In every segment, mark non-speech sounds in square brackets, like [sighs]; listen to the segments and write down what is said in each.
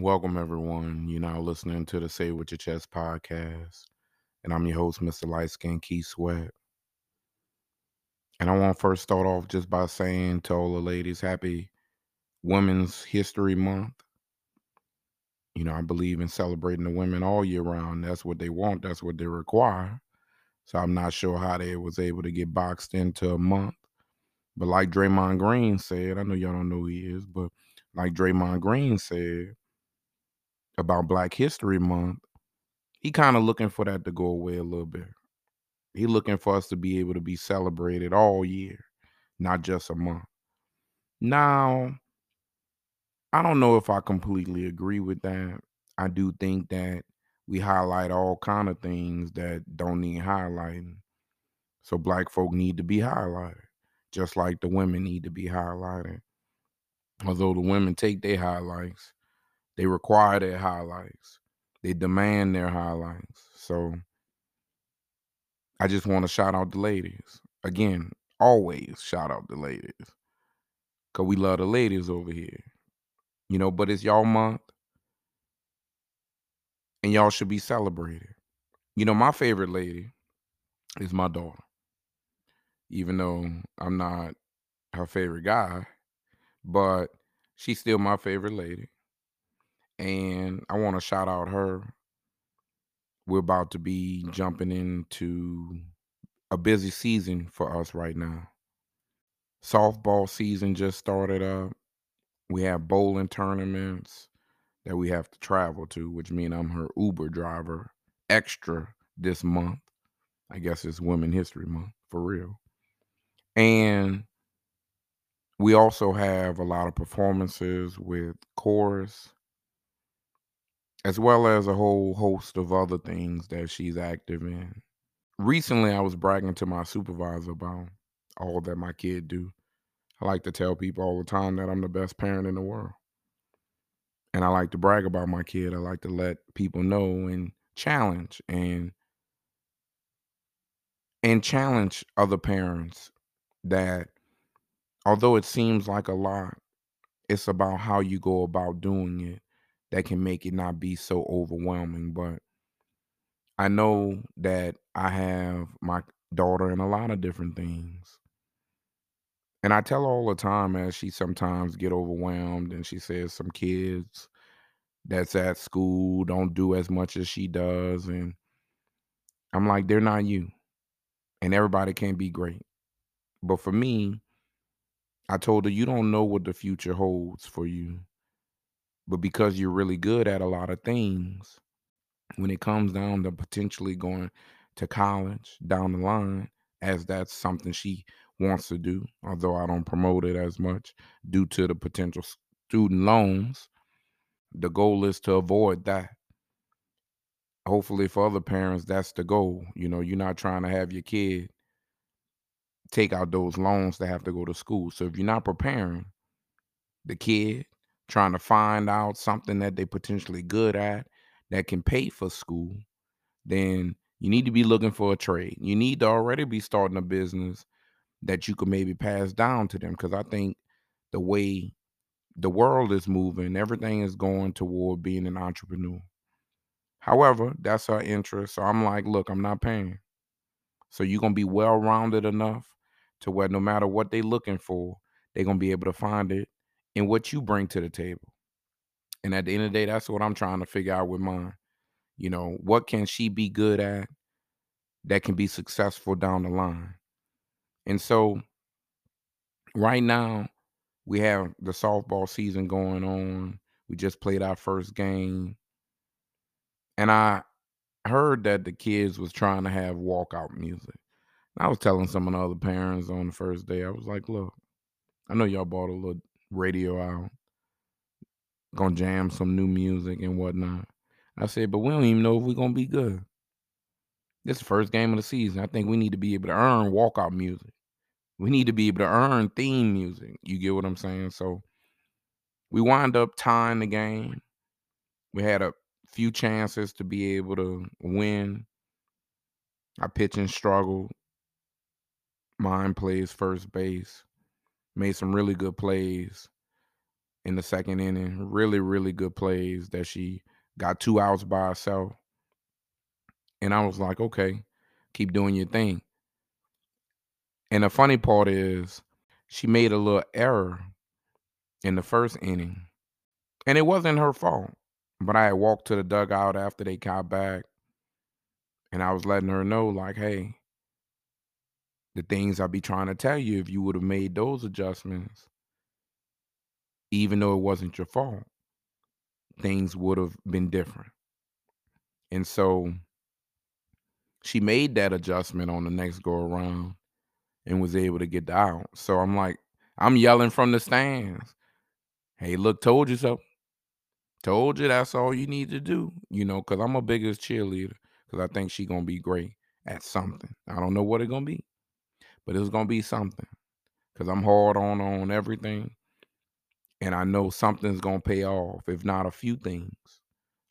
Welcome, everyone. You're now listening to the Say With Your Chest podcast. And I'm your host, Mr. Lightskin Keith Sweat. And I want to first start off just by saying to all the ladies, happy Women's History Month. You know, I believe in celebrating the women all year round. That's what they want, that's what they require. So I'm not sure how they was able to get boxed into a month. But like Draymond Green said, I know y'all don't know who he is, but like Draymond Green said about Black History Month, he kind of looking for that to go away a little bit. He looking for us to be able to be celebrated all year, not just a month. Now, I don't know if I completely agree with that. I do think that we highlight all kind of things that don't need highlighting. So black folk need to be highlighted, just like the women need to be highlighted. Although the women take their highlights, they require their highlights. They demand their highlights. So I just want to shout out the ladies. Again, always shout out the ladies. Cause we love the ladies over here. You know, but it's y'all month. And y'all should be celebrated. You know, my favorite lady is my daughter. Even though I'm not her favorite guy, but she's still my favorite lady. And I want to shout out her. We're about to be jumping into a busy season for us right now. Softball season just started up. We have bowling tournaments that we have to travel to, which means I'm her Uber driver extra this month. I guess it's Women History Month for real. And we also have a lot of performances with chorus, as well as a whole host of other things that she's active in. Recently, I was bragging to my supervisor about all that my kid do. I like to tell people all the time that I'm the best parent in the world. And I like to brag about my kid. I like to let people know and challenge and and challenge other parents that although it seems like a lot, it's about how you go about doing it that can make it not be so overwhelming. But I know that I have my daughter in a lot of different things. And I tell her all the time as she sometimes get overwhelmed and she says some kids that's at school don't do as much as she does. And I'm like, they're not you. And everybody can't be great. But for me, I told her, you don't know what the future holds for you. But because you're really good at a lot of things, when it comes down to potentially going to college down the line, as that's something she wants to do, although I don't promote it as much due to the potential student loans, the goal is to avoid that. Hopefully, for other parents, that's the goal. You know, you're not trying to have your kid take out those loans to have to go to school. So if you're not preparing the kid, trying to find out something that they potentially good at that can pay for school, then you need to be looking for a trade. You need to already be starting a business that you could maybe pass down to them. Because I think the way the world is moving, everything is going toward being an entrepreneur. However, that's her interest. So I'm like, look, I'm not paying. So you're gonna be well rounded enough to where no matter what they're looking for, they're gonna be able to find it in what you bring to the table. And at the end of the day, that's what I'm trying to figure out with mine. You know, what can she be good at that can be successful down the line? And so right now, we have the softball season going on. We just played our first game. And I heard that the kids was trying to have walkout music. I was telling some of the other parents on the first day, I was like, look, I know y'all bought a little radio out, gonna jam some new music and whatnot. I said, but we don't even know if we're gonna be good. This is first game of the season. I think we need to be able to earn walkout music. We need to be able to earn theme music. You get what I'm saying? So we wind up tying the game. We had a few chances to be able to win. I pitch and struggled. Mine plays first base. Made some really good plays in the second inning. Really, really good plays that she got two outs by herself. And I was like, okay, keep doing your thing. And the funny part is, she made a little error in the first inning. And it wasn't her fault. But I had walked to the dugout after they got back. And I was letting her know, like, hey, the things I'd be trying to tell you, if you would have made those adjustments, even though it wasn't your fault, things would have been different. And so she made that adjustment on the next go around and was able to get out. So I'm like, I'm yelling from the stands. Hey, look, told you so. Told you that's all you need to do, you know, because I'm a biggest cheerleader because I think she gonna be great at something. I don't know what it's gonna be, but it's gonna be something. Cause I'm hard on on everything. And I know something's gonna pay off, if not a few things.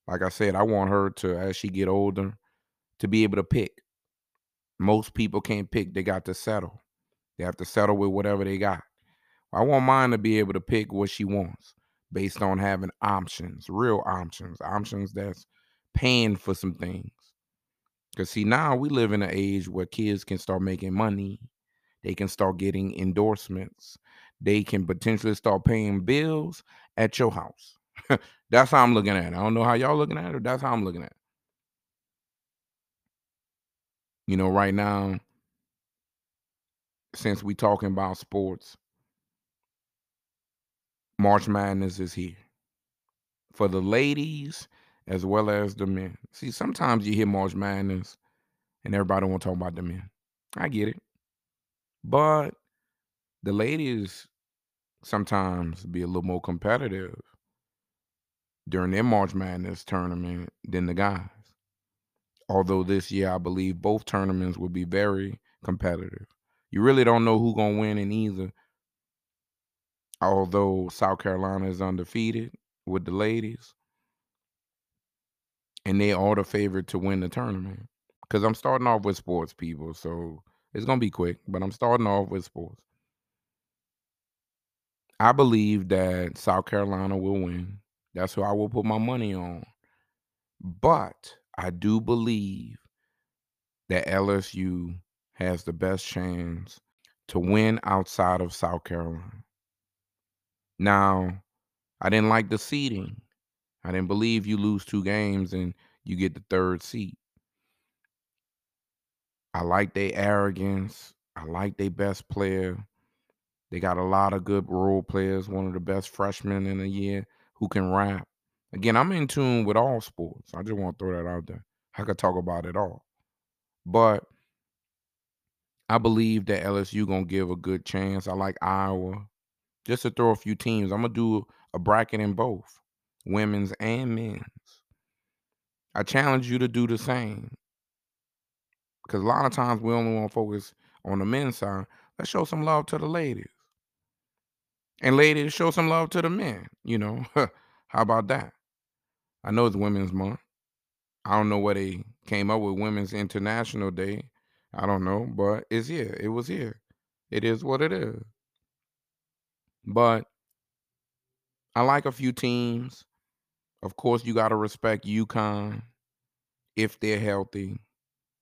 Like I said, I want her to, as she get older, to be able to pick. Most people can't pick, they got to settle. They have to settle with whatever they got. I want mine to be able to pick what she wants based on having options, real options, options that's paying for some things. Because see, now we live in an age where kids can start making money, they can start getting endorsements, they can potentially start paying bills at your house. [laughs] that's how I'm looking at it. I don't know how y'all looking at it. That's how I'm looking at it. You know, right now, since we talking about sports, March Madness is here for the ladies as well as the men. See, sometimes you hear March Madness and everybody want to talk about the men. I get it. But the ladies sometimes be a little more competitive during their March Madness tournament than the guys. Although this year I believe both tournaments will be very competitive. You really don't know who's gonna win in either. Although South Carolina is undefeated with the ladies, and they are the favorite to win the tournament. Because I'm starting off with sports people, so it's gonna be quick, but I'm starting off with sports. I believe that South Carolina will win. That's who I will put my money on. But I do believe that LSU has the best chance to win outside of South Carolina. Now, I didn't like the seeding. I didn't believe you lose two games and you get the third seat. I like their arrogance. I like their best player. They got a lot of good role players, one of the best freshmen in the year who can rap. Again, I'm in tune with all sports. I just want to throw that out there. I could talk about it all. But I believe that LSU gonna give a good chance. I like Iowa. Just to throw a few teams. I'm gonna do a bracket in both women's and men's. I challenge you to do the same. Because a lot of times we only want to focus on the men's side. Let's show some love to the ladies. And ladies, show some love to the men. You know, [laughs] how about that? I know it's Women's Month. I don't know where they came up with Women's International Day. I don't know, but it's here. It was here. It is what it is. But I like a few teams. Of course, you got to respect UConn if they're healthy.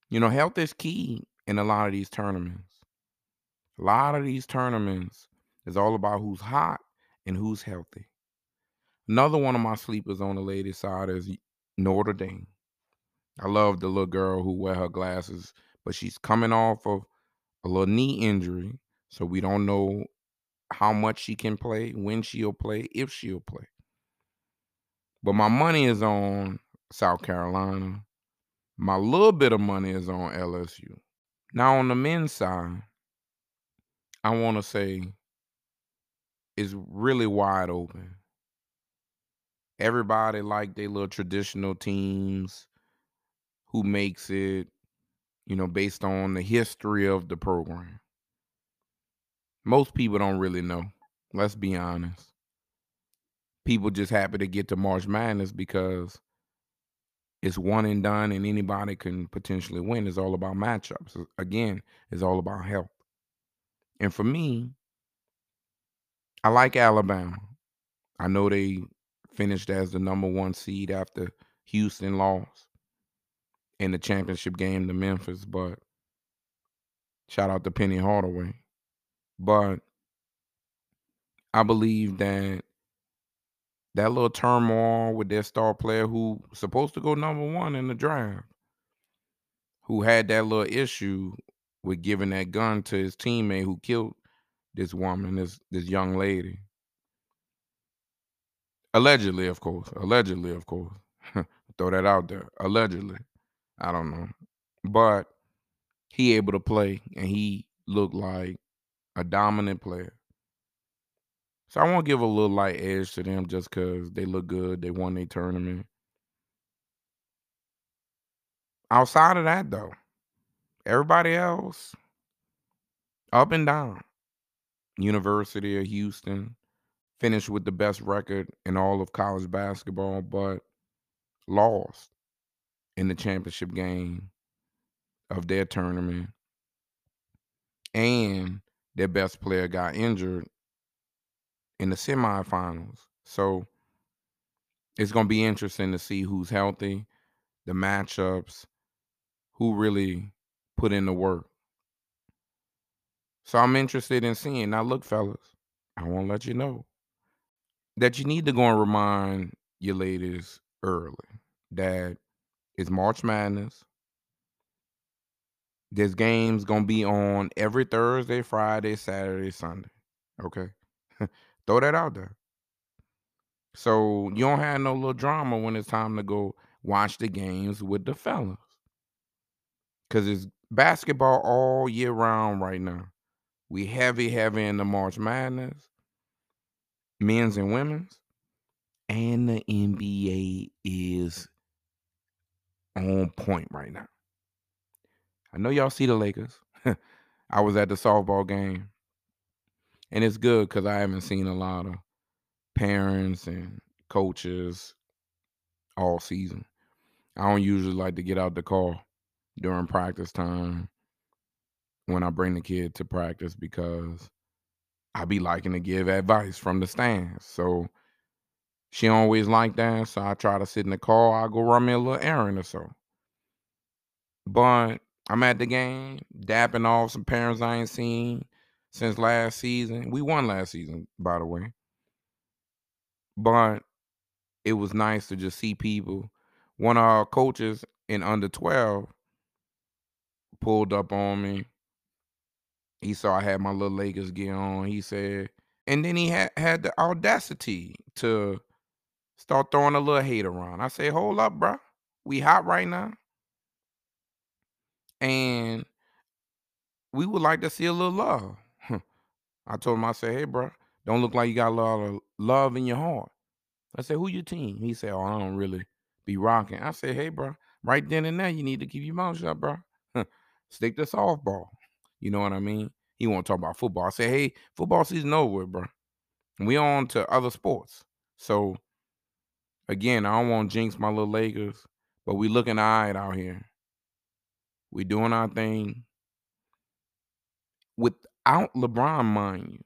You know, health is key in a lot of these tournaments. A lot of these tournaments is all about who's hot and who's healthy. Another one of my sleepers on the ladies' side is Notre Dame. I love the little girl who wear her glasses, but she's coming off of a little knee injury, so we don't know how much she can play, when she'll play, if she'll play. But my money is on South Carolina. My little bit of money is on LSU. Now on the men's side, I want to say is really wide open. Everybody like their little traditional teams who makes it, you know, based on the history of the program. Most people don't really know. Let's be honest. People just happy to get to March Madness because it's one and done, and anybody can potentially win. It's all about matchups. Again, it's all about health. And for me, I like Alabama. I know they finished as the number one seed after Houston lost in the championship game to Memphis, but shout out to Penny Hardaway. But I believe that that little turmoil with their star player who supposed to go number one in the draft, who had that little issue with giving that gun to his teammate who killed this woman, this this young lady. Allegedly, of course. Allegedly, of course. [laughs] Throw that out there. Allegedly. I don't know. But he able to play and he looked like a dominant player. So I want to give a little light edge to them just because they look good. They won their tournament. Outside of that, though, everybody else up and down. University of Houston finished with the best record in all of college basketball, but lost in the championship game of their tournament. And their best player got injured in the semifinals. So it's going to be interesting to see who's healthy, the matchups, who really put in the work. So I'm interested in seeing. Now, look, fellas, I want to let you know that you need to go and remind your ladies early that it's March Madness. This game's gonna be on every Thursday, Friday, Saturday, Sunday. Okay. [laughs] Throw that out there. So you don't have no little drama when it's time to go watch the games with the fellas. Cause it's basketball all year round right now. We heavy, heavy in the March Madness, men's and women's, and the NBA is on point right now. I know y'all see the Lakers. [laughs] I was at the softball game. And it's good because I haven't seen a lot of parents and coaches all season. I don't usually like to get out the car during practice time when I bring the kid to practice because I be liking to give advice from the stands. So she always like that. So I try to sit in the car. I go run me a little errand or so. But I'm at the game, dapping off some parents I ain't seen since last season. We won last season, by the way. But it was nice to just see people. One of our coaches in under 12 pulled up on me. He saw I had my little Lakers gear on. He said, and then he had, had the audacity to start throwing a little hate around. I say, hold up, bro. We hot right now. And we would like to see a little love. [laughs] I told him, I said, hey, bro, don't look like you got a lot of love in your heart. I said, who your team? He said, oh, I don't really be rocking. I said, hey, bro, right then and there, you need to keep your mouth shut, bro. [laughs] Stick to softball. You know what I mean? He want to talk about football. I said, hey, football season over, bro. We on to other sports. So again, I don't want to jinx my little Lakers, but we looking right out here. We doing our thing. Without LeBron, mind you,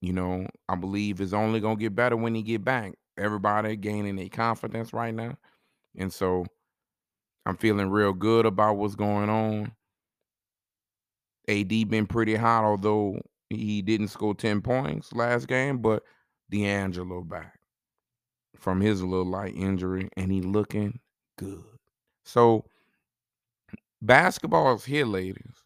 you know, I believe it's only gonna get better when he get back. Everybody gaining their confidence right now, and so I'm feeling real good about what's going on. AD been pretty hot, although he didn't score 10 points last game, but D'Angelo back from his little light injury, and he looking good. So basketball is here, ladies.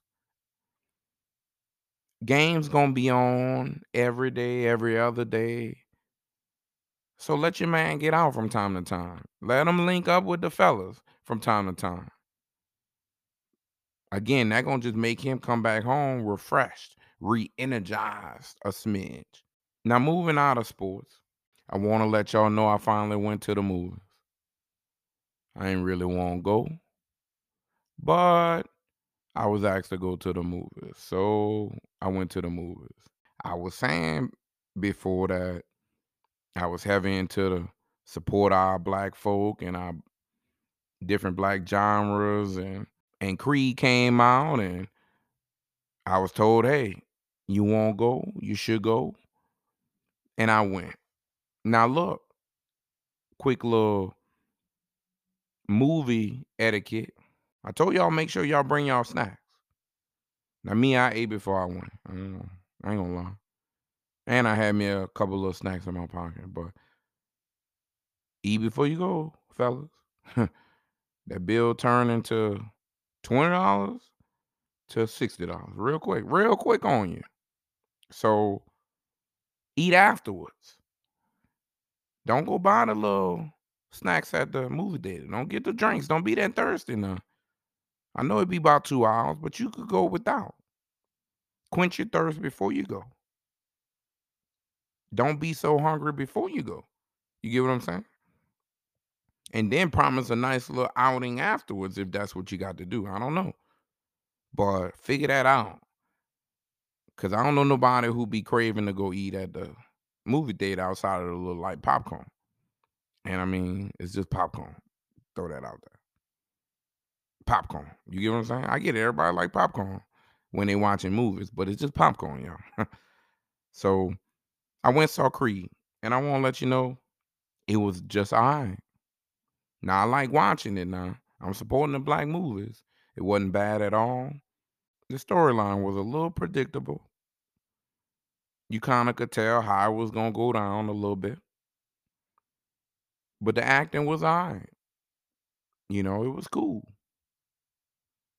Games gonna be on every day, every other day. So let your man get out from time to time. Let him link up with the fellas from time to time. Again, that gonna just make him come back home refreshed, re-energized a smidge. Now moving out of sports, I want to let y'all know I finally went to the movies. I ain't really want to go, but I was asked to go to the movies, so I went to the movies. I was saying before that I was heavy into the support our black folk and our different black genres and and Creed came out and I was told, "Hey, you won't go? You should go." And I went. Now look, quick little movie etiquette. I told y'all make sure y'all bring y'all snacks. Now me, I ate before I went. I ain't gonna, lie. And I had me a couple little snacks in my pocket, but eat before you go, fellas. [laughs] that bill turned into twenty dollars to sixty dollars real quick, real quick on you. So eat afterwards. Don't go buy the little snacks at the movie theater. Don't get the drinks. Don't be that thirsty now. I know it'd be about two hours, but you could go without. Quench your thirst before you go. Don't be so hungry before you go. You get what I'm saying? And then promise a nice little outing afterwards if that's what you got to do. I don't know. But figure that out. Cause I don't know nobody who be craving to go eat at the movie theater outside of the little like popcorn. And I mean, it's just popcorn. Throw that out there. Popcorn. You get what I'm saying? I get it. Everybody like popcorn when they watching movies, but it's just popcorn, y'all. [laughs] so I went saw Creed, and I want to let you know it was just right. Now I like watching it. Now I'm supporting the black movies. It wasn't bad at all. The storyline was a little predictable. You kind of could tell how it was gonna go down a little bit, but the acting was all right. You know, it was cool.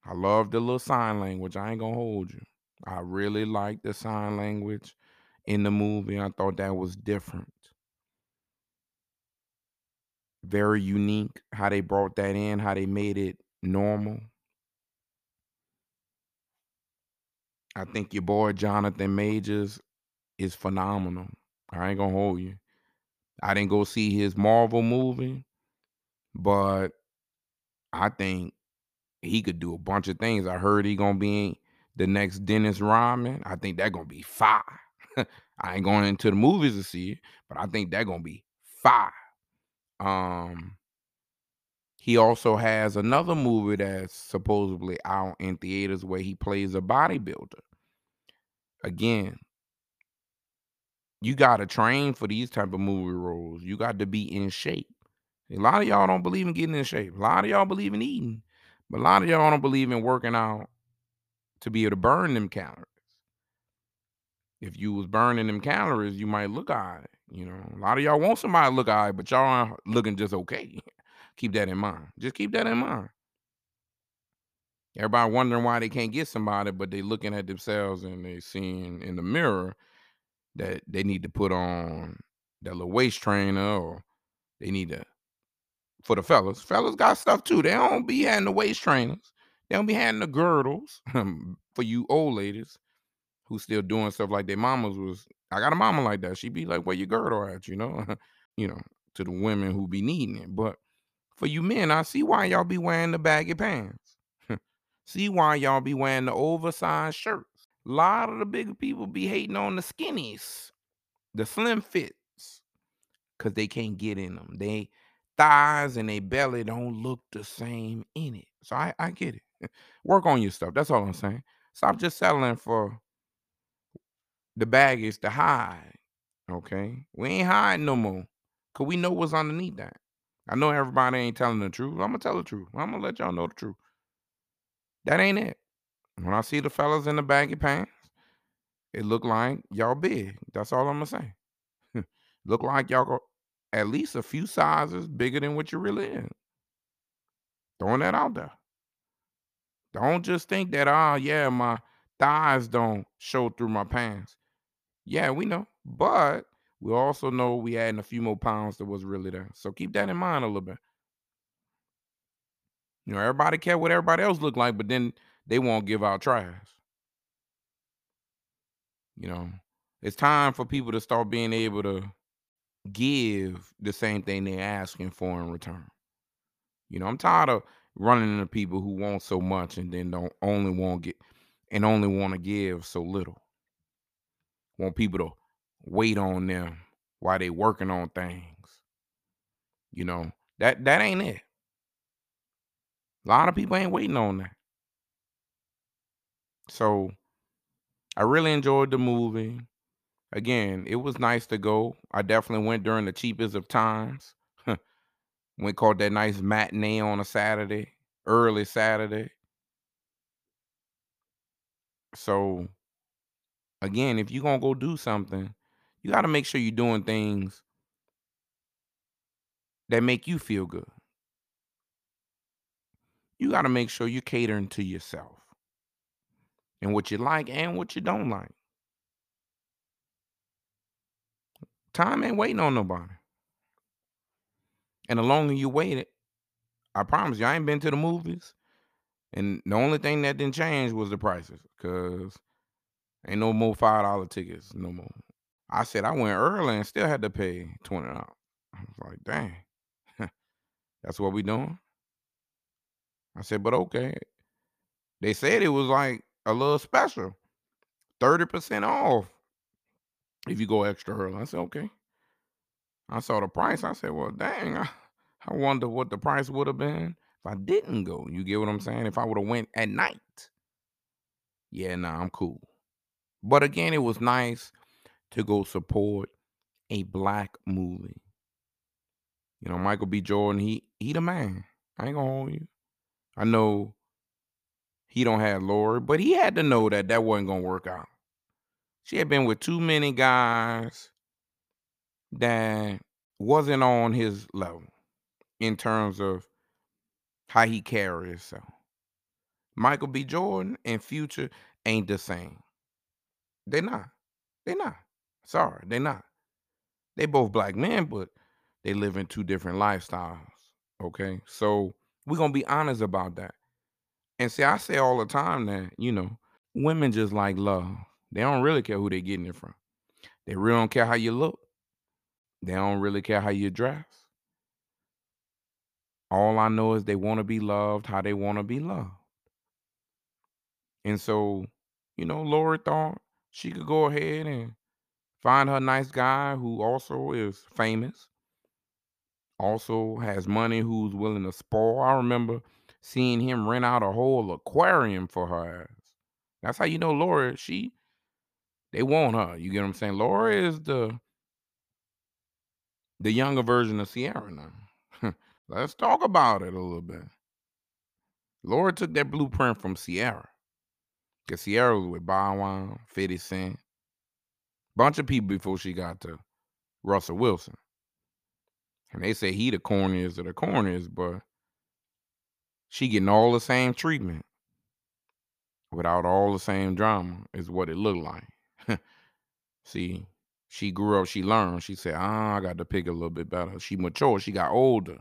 I love the little sign language. I ain't gonna hold you. I really liked the sign language in the movie. I thought that was different. Very unique how they brought that in, how they made it normal. I think your boy Jonathan Majors is phenomenal. I ain't gonna hold you. I didn't go see his Marvel movie, but I think he could do a bunch of things. I heard he gonna be the next Dennis Rodman. I think that gonna be fire. [laughs] I ain't going into the movies to see it, but I think that gonna be fire. Um, he also has another movie that's supposedly out in theaters where he plays a bodybuilder. Again, you gotta train for these type of movie roles. You got to be in shape. A lot of y'all don't believe in getting in shape. A lot of y'all believe in eating, but a lot of y'all don't believe in working out to be able to burn them calories. If you was burning them calories, you might look right. You know, a lot of y'all want somebody to look all right, but y'all aren't looking just okay. [laughs] keep that in mind. Just keep that in mind. Everybody wondering why they can't get somebody, but they looking at themselves and they seeing in the mirror that they need to put on that little waist trainer or they need to for the fellas. Fellas got stuff too. They don't be having the waist trainers. They don't be having the girdles [laughs] for you old ladies who still doing stuff like their mamas was. I got a mama like that. She be like, "Where your girdle at?" You know, [laughs] you know, to the women who be needing it. But for you men, I see why y'all be wearing the baggy pants. [laughs] see why y'all be wearing the oversized shirts. A lot of the bigger people be hating on the skinnies, the slim fits, because they can't get in them. They thighs and they belly don't look the same in it. So I, I get it. [laughs] Work on your stuff. That's all I'm saying. Stop just settling for the bag is to hide. Okay. We ain't hiding no more. Cause we know what's underneath that. I know everybody ain't telling the truth. I'm gonna tell the truth. I'm gonna let y'all know the truth. That ain't it. When I see the fellas in the baggy pants, it look like y'all big. That's all I'm gonna say. [laughs] look like y'all go at least a few sizes bigger than what you really is. Throwing that out there. Don't just think that, oh yeah, my thighs don't show through my pants. Yeah, we know. But we also know we adding a few more pounds that was really there. So keep that in mind a little bit. You know, everybody care what everybody else look like, but then they won't give out trash. You know, it's time for people to start being able to give the same thing they're asking for in return. You know, I'm tired of running into people who want so much and then don't only want get and only want to give so little. Want people to wait on them while they working on things. You know, that that ain't it. A lot of people ain't waiting on that. So I really enjoyed the movie. Again, it was nice to go. I definitely went during the cheapest of times. [laughs] went caught that nice matinee on a Saturday, early Saturday. So again, if you're gonna go do something, you gotta make sure you're doing things that make you feel good. You gotta make sure you're catering to yourself and what you like and what you don't like. Time ain't waiting on nobody. And the longer you wait it, I promise you, I ain't been to the movies. And the only thing that didn't change was the prices. Cause ain't no more five dollar tickets no more. I said I went early and still had to pay twenty dollars. I was like, dang, [laughs] that's what we doing. I said, but okay. They said it was like a little special, thirty percent off if you go extra early. I said, okay. I saw the price. I said, well, dang, I, I wonder what the price would have been if I didn't go. You get what I'm saying? If I would have went at night. Yeah, nah, I'm cool. But again, it was nice to go support a black movie. You know, Michael B. Jordan, he he the man. I ain't gonna hold you. I know he don't have Lori, but he had to know that that wasn't gonna work out. She had been with too many guys that wasn't on his level in terms of how he carries himself. Michael B. Jordan and Future ain't the same. They not. They not. Sorry, they not. They both black men, but they live in two different lifestyles. Okay. So we're gonna be honest about that. And see, I say all the time that, you know, women just like love. They don't really care who they're getting it from. They really don't care how you look. They don't really care how you dress. All I know is they want to be loved how they want to be loved. And so, you know, Lori thought she could go ahead and find her nice guy who also is famous, also has money, who's willing to spoil. I remember seeing him rent out a whole aquarium for her ass. That's how you know Laura, she they want her. You get what I'm saying? Laura is the the younger version of Ciara now. [laughs] Let's talk about it a little bit. Laura took that blueprint from Ciara. Because Ciara was with Bow Wow, 50 Cent, bunch of people before she got to Russell Wilson. And they say he the corniest of the corniest, but she getting all the same treatment without all the same drama is what it looked like. [laughs] See, she grew up, she learned. She said, ah, I got to pick a little bit better. She matured, she got older.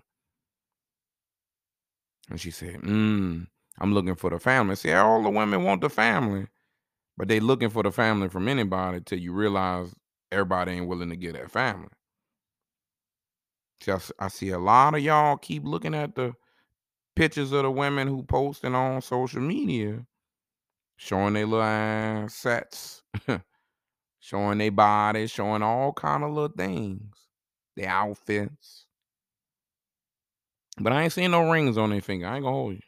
And she said, mm, I'm looking for the family. See, all the women want the family, but they looking for the family from anybody till you realize everybody ain't willing to get that family. See, I, I see a lot of y'all keep looking at the pictures of the women who posting on social media, showing their little ass sets, [laughs] showing their bodies, showing all kind of little things, their outfits. But I ain't seeing no rings on their finger. I ain't gonna hold you.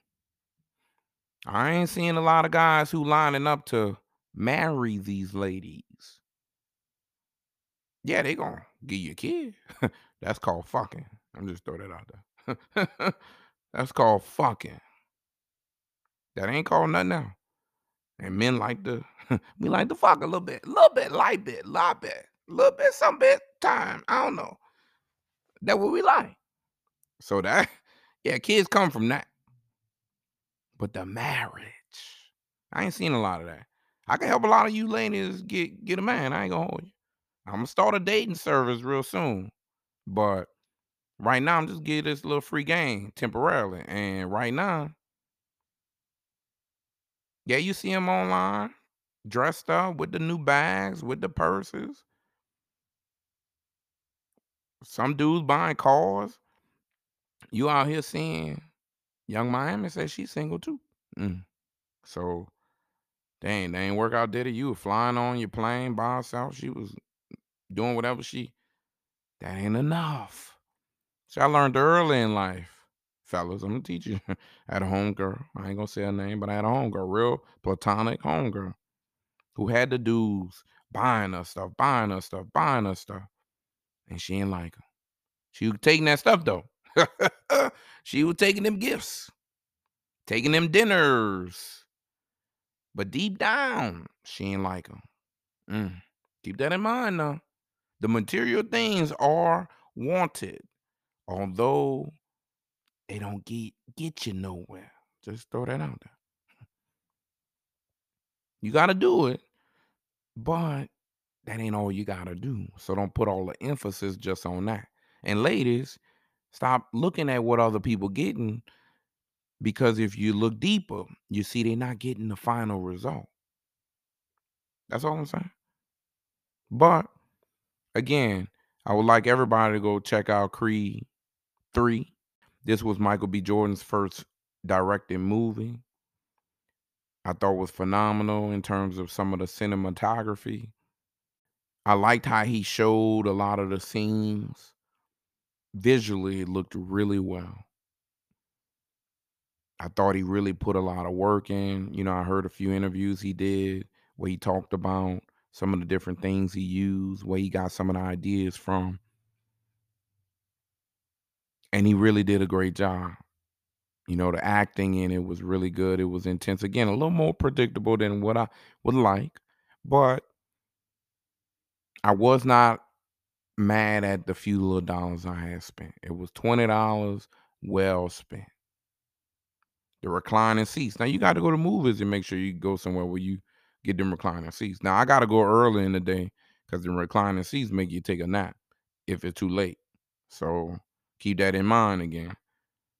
I ain't seeing a lot of guys who lining up to marry these ladies. Yeah, they gonna give you a kid. [laughs] That's called fucking. I'm just throw that out there. [laughs] That's called fucking. That ain't called nothing else. And men like to [laughs] we like to fuck a little bit, a little bit, light bit, lot bit, little bit, some bit, time. I don't know. That what we like. So that yeah, kids come from that. But the marriage, I ain't seen a lot of that. I can help a lot of you ladies get get a man. I ain't gonna hold you. I'm gonna start a dating service real soon. But right now, I'm just getting this little free game temporarily. And right now, yeah, you see him online, dressed up with the new bags, with the purses. Some dudes buying cars. You out here seeing Young Miami says she's single too. Mm. So, dang, they ain't work out, did it? You were flying on your plane by herself. She was doing whatever she. That ain't enough. See, I learned early in life. fellas, I'm gonna teach you. [laughs] I had a homegirl. I ain't gonna say her name, but I had a homegirl, real platonic homegirl, who had the dudes buying her stuff, buying her stuff, buying her stuff. And she ain't like her. She was taking that stuff though. [laughs] she was taking them gifts, taking them dinners. But deep down, she ain't like them. Mm. Keep that in mind now. The material things are wanted, although they don't get get you nowhere. Just throw that out there. You gotta do it, but that ain't all you gotta do. So don't put all the emphasis just on that. And ladies, stop looking at what other people getting because if you look deeper, you see they're not getting the final result. That's all I'm saying. But again, I would like everybody to go check out Creed 3. This was Michael B. Jordan's first directed movie. I thought was phenomenal in terms of some of the cinematography. I liked how he showed a lot of the scenes. Visually, it looked really well. I thought he really put a lot of work in. You know, I heard a few interviews he did where he talked about some of the different things he used, where he got some of the ideas from. And he really did a great job. You know, the acting in it was really good. It was intense. Again, a little more predictable than what I would like, but I was not mad at the few little dollars I had spent. It was $20 well spent. The reclining seats. Now you got to go to movies and make sure you go somewhere where you get them reclining seats. Now I got to go early in the day because the reclining seats make you take a nap if it's too late. So keep that in mind again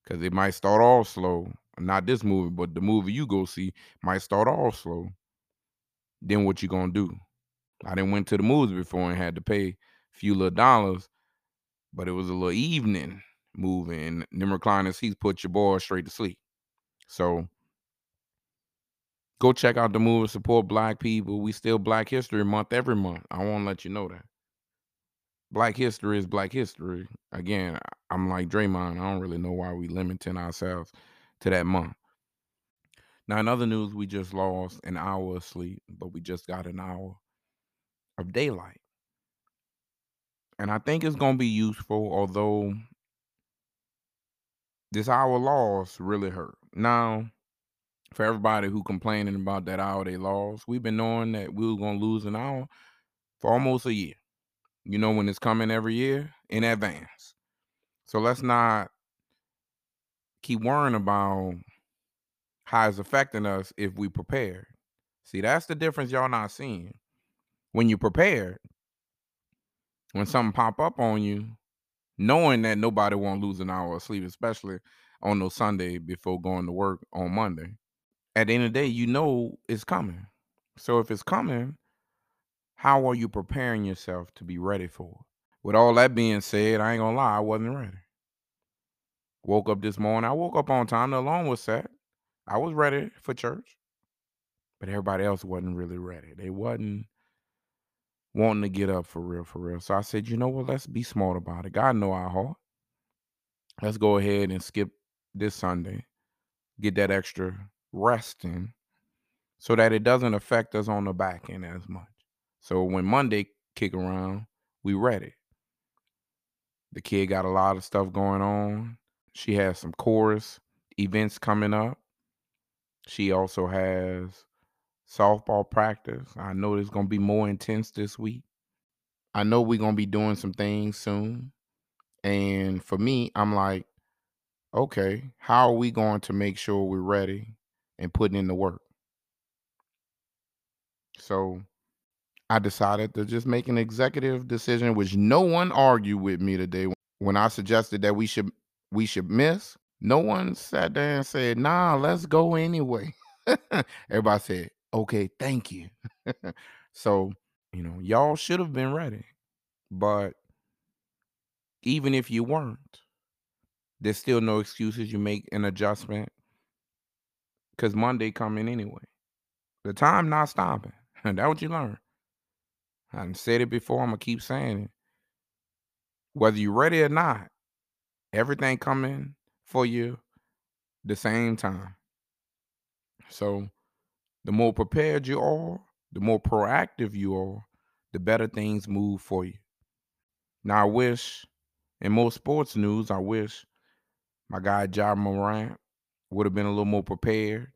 because it might start off slow. Not this movie, but the movie you go see might start off slow. Then what you gonna do? I didn't went to the movies before and had to pay few little dollars, but it was a little evening movie, and them reclining he's put your boy straight to sleep. So go check out the movie, support black people. We still Black History Month every month. I want to let you know that. Black history is black history. Again, I'm like Draymond. I don't really know why we limiting ourselves to that month. Now, in other news, we just lost an hour of sleep, but we just got an hour of daylight. And I think it's to be useful, although this hour loss really hurt. Now, for everybody who complaining about that hour they lost, we've been knowing that we were to lose an hour for almost a year. You know when it's coming every year in advance. So let's not keep worrying about how it's affecting us if we prepare. See, that's the difference y'all not seeing. When you prepared, when something pop up on you, knowing that nobody won't lose an hour of sleep, especially on those Sunday before going to work on Monday. At the end of the day, you know it's coming. So if it's coming, how are you preparing yourself to be ready for it? With all that being said, I ain't gonna lie, I wasn't ready. Woke up this morning. I woke up on time. The alarm was set. I was ready for church. But everybody else wasn't really ready. They wasn't wanting to get up for real, for real. So I said, you know what? Let's be smart about it. God know our heart. Let's go ahead and skip this Sunday. Get that extra rest in so that it doesn't affect us on the back end as much. So when Monday kick around, we ready. The kid got a lot of stuff going on. She has some chorus events coming up. She also has softball practice. I know it's going to be more intense this week. I know we're going to be doing some things soon. And for me, I'm like, okay, how are we going to make sure we're ready and putting in the work? So I decided to just make an executive decision, which no one argued with me today when I suggested that we should we should miss. No one sat there and said, "Nah, let's go anyway." [laughs] Everybody said, "Okay, thank you." [laughs] so you know, y'all should have been ready, but even if you weren't, there's still no excuses. You make an adjustment because Monday coming anyway. The time not stopping. And [laughs] that what you learn. I said it before. I'm gonna keep saying it. Whether you're ready or not, everything coming for you the same time. So the more prepared you are, the more proactive you are, the better things move for you. Now I wish in most sports news, I wish my guy Ja Morant would have been a little more prepared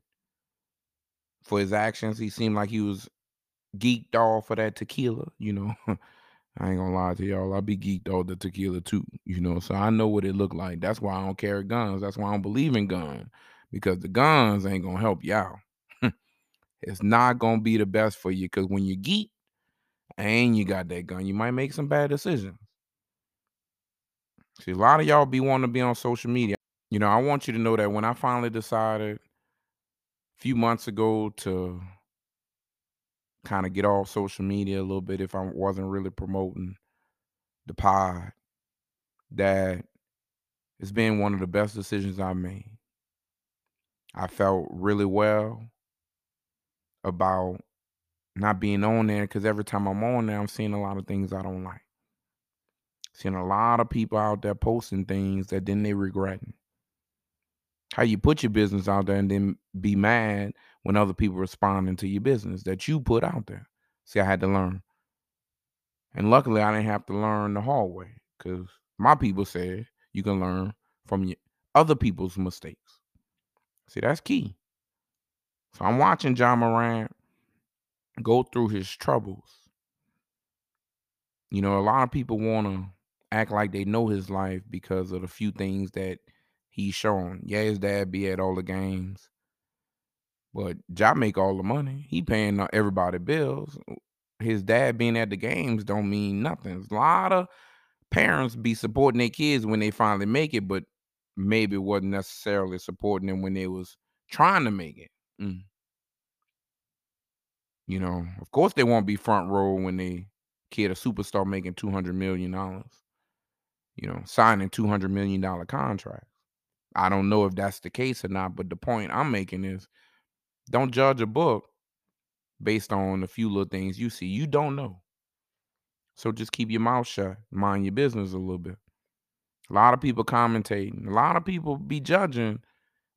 for his actions. He seemed like he was geeked off for that tequila, you know. [laughs] I ain't gonna lie to y'all. I be geeked off the tequila too, you know. So I know what it looked like. That's why I don't carry guns. That's why I don't believe in guns. Because the guns ain't gonna help y'all. It's not gonna be the best for you. Cause when you geek and you got that gun, you might make some bad decisions. See, a lot of y'all be wanting to be on social media. You know, I want you to know that when I finally decided a few months ago to kind of get off social media a little bit if I wasn't really promoting the pod, that it's been one of the best decisions I made. I felt really well about not being on there because every time I'm on there, I'm seeing a lot of things I don't like. Seeing a lot of people out there posting things that then they regretting. How you put your business out there and then be mad when other people responding to your business that you put out there. See, I had to learn. And luckily I didn't have to learn the hard way because my people said you can learn from your other people's mistakes. See, that's key. So I'm watching Ja Morant go through his troubles. You know, a lot of people want to act like they know his life because of the few things that he's shown. Yeah, his dad be at all the games. But Ja make all the money. He paying everybody bills. His dad being at the games don't mean nothing. A lot of parents be supporting their kids when they finally make it, but maybe wasn't necessarily supporting them when they was trying to make it. Mm. You know, of course they won't be front row when they kid a superstar making two hundred million dollars. You know, signing two hundred million dollar contracts. I don't know if that's the case or not, but the point I'm making is don't judge a book based on a few little things you see. You don't know. So just keep your mouth shut, mind your business a little bit. A lot of people commentating. A lot of people be judging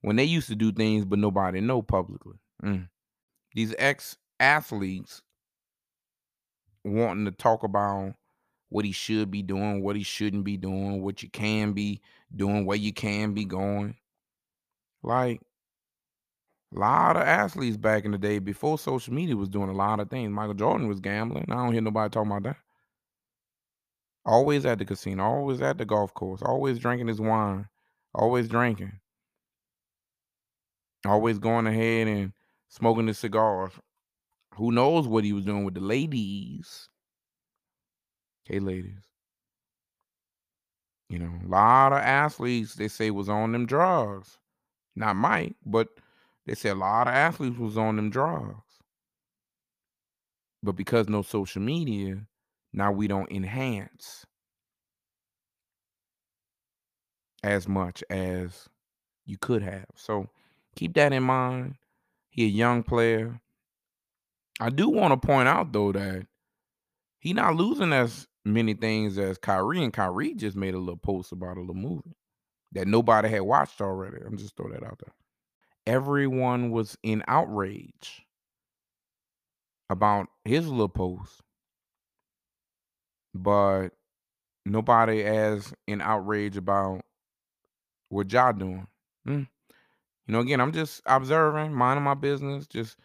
when they used to do things, but nobody know publicly. Mm. These ex athletes wanting to talk about what he should be doing, what he shouldn't be doing, what you can be doing, where you can be going. Like a lot of athletes back in the day before social media was doing a lot of things. Michael Jordan was gambling. I don't hear nobody talking about that. Always at the casino, always at the golf course, always drinking his wine, always drinking. Always going ahead and smoking the cigars. Who knows what he was doing with the ladies? Hey, ladies. You know, a lot of athletes they say was on them drugs. Not Mike, but they say a lot of athletes was on them drugs. But because no social media, now we don't enhance as much as you could have. So keep that in mind. He a young player. I do want to point out though that he not losing as many things as Kyrie, and Kyrie just made a little post about a little movie that nobody had watched already. I'm just throw that out there. Everyone was in outrage about his little post, but nobody as in outrage about what y'all doing. Mm. You know, again, I'm just observing, minding my business, just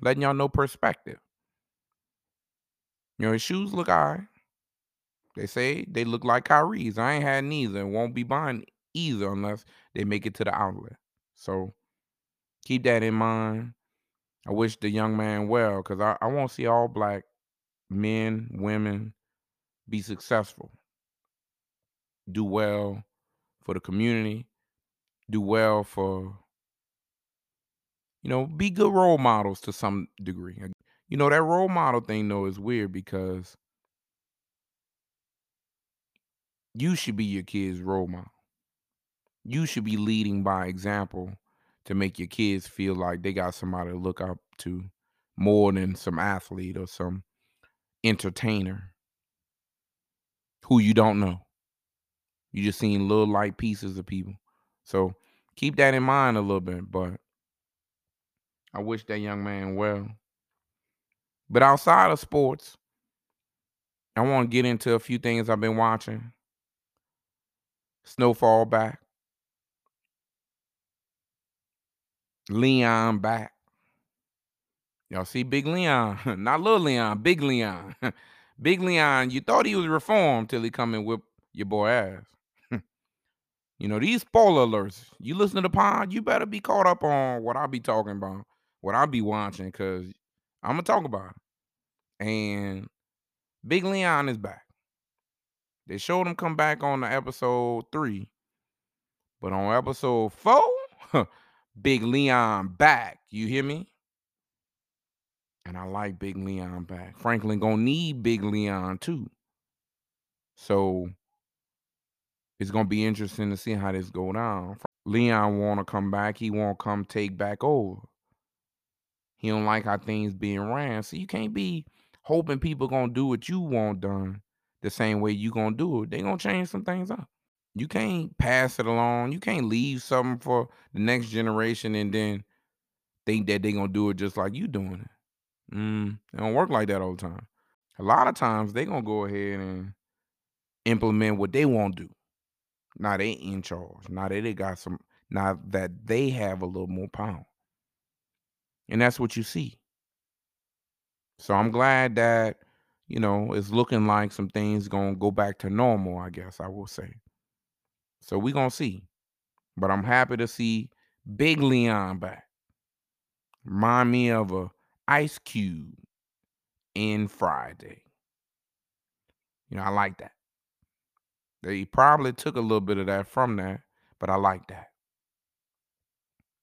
letting y'all know perspective. You know, his shoes look all right. They say they look like Kyrie's. I ain't had neither and won't be buying either unless they make it to the outlet. So keep that in mind. I wish the young man well because I, I want to see all black men, women be successful, do well for the community, do well for, you know, be good role models to some degree. You know, that role model thing, though, is weird because you should be your kid's role model. You should be leading by example to make your kids feel like they got somebody to look up to more than some athlete or some entertainer who you don't know. You just seen little light pieces of people. So keep that in mind a little bit. But I wish that young man well. But outside of sports, I want to get into a few things I've been watching. Snowfall back. Leon back. Y'all see Big Leon, [laughs] not little Leon, Big Leon. [laughs] Big Leon, you thought he was reformed till he come and whip your boy ass. [laughs] you know, these spoiler alerts. You listen to the pod, you better be caught up on what I be talking about, what I be watching, because I'm gonna talk about it. And Big Leon is back. They showed him come back on the episode three, but on episode four, [laughs] Big Leon back. You hear me? And I like Big Leon back. Franklin gonna need Big Leon too. So it's gonna be interesting to see how this go down. Leon wanna come back. He won't come take back over. He don't like how things being ran. So you can't be hoping people gonna do what you want done the same way you gonna do it. They gonna change some things up. You can't pass it along. You can't leave something for the next generation and then think that they gonna do it just like you doing it. Mm, it don't work like that all the time. A lot of times they gonna go ahead and implement what they want to do. Now they in charge. Now that they got some. Now that they have a little more power, and that's what you see. So I'm glad that you know it's looking like some things gonna go back to normal. I guess I will say. So we gonna see, but I'm happy to see Big Leon back. Remind me of a Ice Cube in Friday. You know, I like that. They probably took a little bit of that from that, but I like that.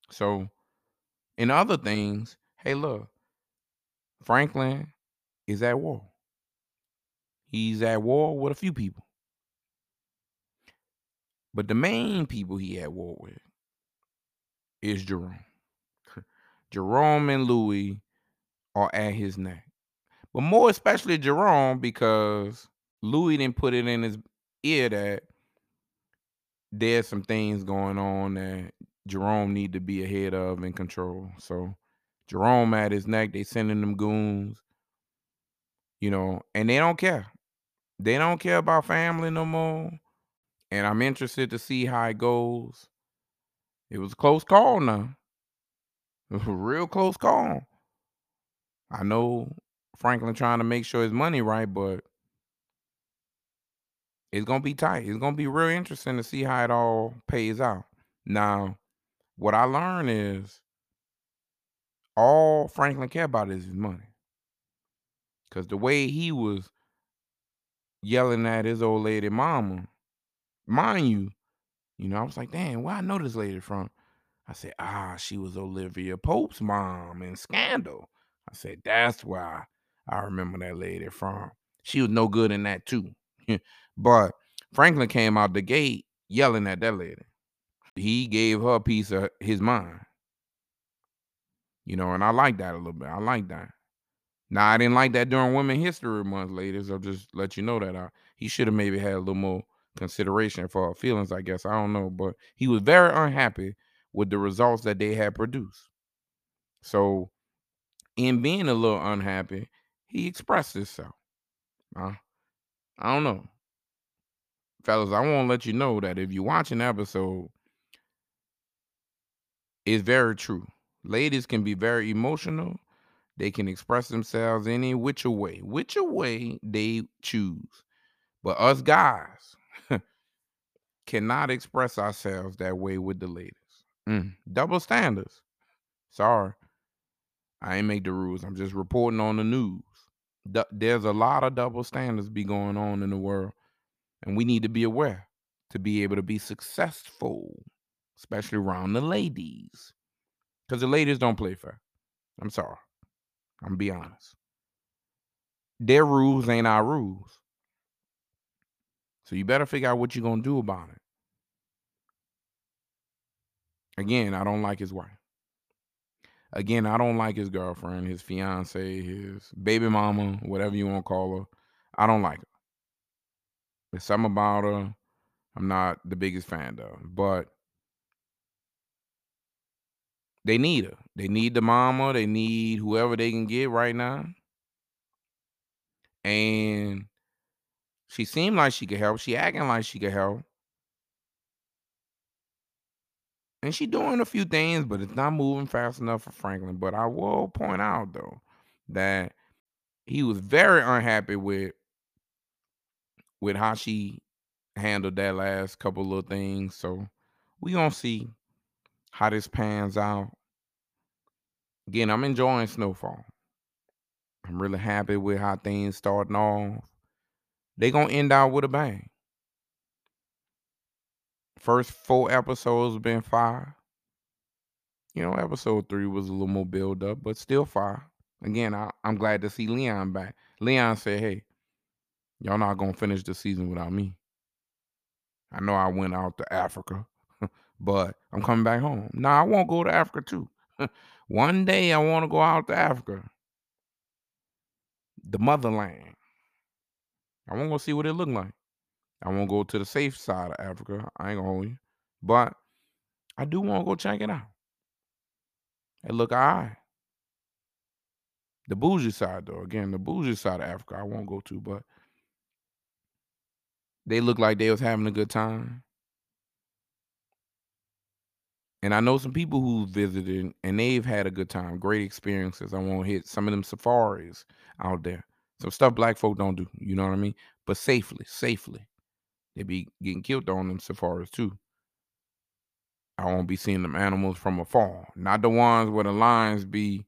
So, in other things, hey, look, Franklin is at war. He's at war with a few people. But the main people he at war with is Jerome. Jerome and Louie are at his neck. But more especially Jerome because Louie didn't put it in his ear that there's some things going on that Jerome need to be ahead of and control. So Jerome at his neck, they sending them goons, you know, and they don't care. They don't care about family no more. And I'm interested to see how it goes. It was a close call now. It was [laughs] a real close call. I know Franklin trying to make sure his money right, but it's gonna be tight. It's gonna be real interesting to see how it all pays out. Now, what I learned is all Franklin care about is his money. Cause the way he was yelling at his old lady mama, mind you, you know, I was like, damn, where I know this lady from? I said, ah, she was Olivia Pope's mom in Scandal. I said, that's why I remember that lady from. She was no good in that too. [laughs] but Franklin came out the gate yelling at that lady. He gave her a piece of his mind. You know, and I like that a little bit. I like that. Now I didn't like that during Women History Month, ladies. I'll just let you know that I, he should have maybe had a little more consideration for her feelings. I guess I don't know, but he was very unhappy with the results that they had produced. So, in being a little unhappy, he expressed himself. Uh, I don't know, fellas. I want to let you know that if you watch an episode, it's very true. Ladies can be very emotional they can express themselves any which way, which way they choose. But us guys [laughs] cannot express ourselves that way with the ladies. Mm, double standards. Sorry. I ain't make the rules. I'm just reporting on the news. There's a lot of double standards be going on in the world. And we need to be aware to be able to be successful, especially around the ladies. Because the ladies don't play fair. I'm sorry. I'm gonna be honest. Their rules ain't our rules. So you better figure out what you're gonna do about it. Again, I don't like his wife. Again, I don't like his girlfriend, his fiance, his baby mama, whatever you want to call her. I don't like her. There's something about her I'm not the biggest fan of. But They need her. They need the mama. They need whoever they can get right now. And she seemed like she could help. She acting like she could help. And she doing a few things, but it's not moving fast enough for Franklin. But I will point out though that he was very unhappy with with how she handled that last couple of things. So we gonna see how this pans out. Again, I'm enjoying Snowfall. I'm really happy with how things starting off. They gonna end out with a bang. First four episodes been fire. You know, episode three was a little more build up, but still fire. Again, I, I'm glad to see Leon back. Leon said, "Hey, y'all not gonna finish the season without me. I know I went out to Africa, but I'm coming back home. Nah, I won't go to Africa too. [laughs] One day I want to go out to Africa, the motherland. I want to see what it look like. I won't go to the safe side of Africa. I ain't gonna hold you, but I do want to go check it out. It look alright. The bougie side, though, again, the bougie side of Africa, I won't go to, but they look like they was having a good time. And I know some people who visited and they've had a good time, great experiences. I want to hit some of them safaris out there. Some stuff black folk don't do, you know what I mean? But safely, safely. They be getting killed on them safaris too. I won't be seeing them animals from afar. Not the ones where the lions be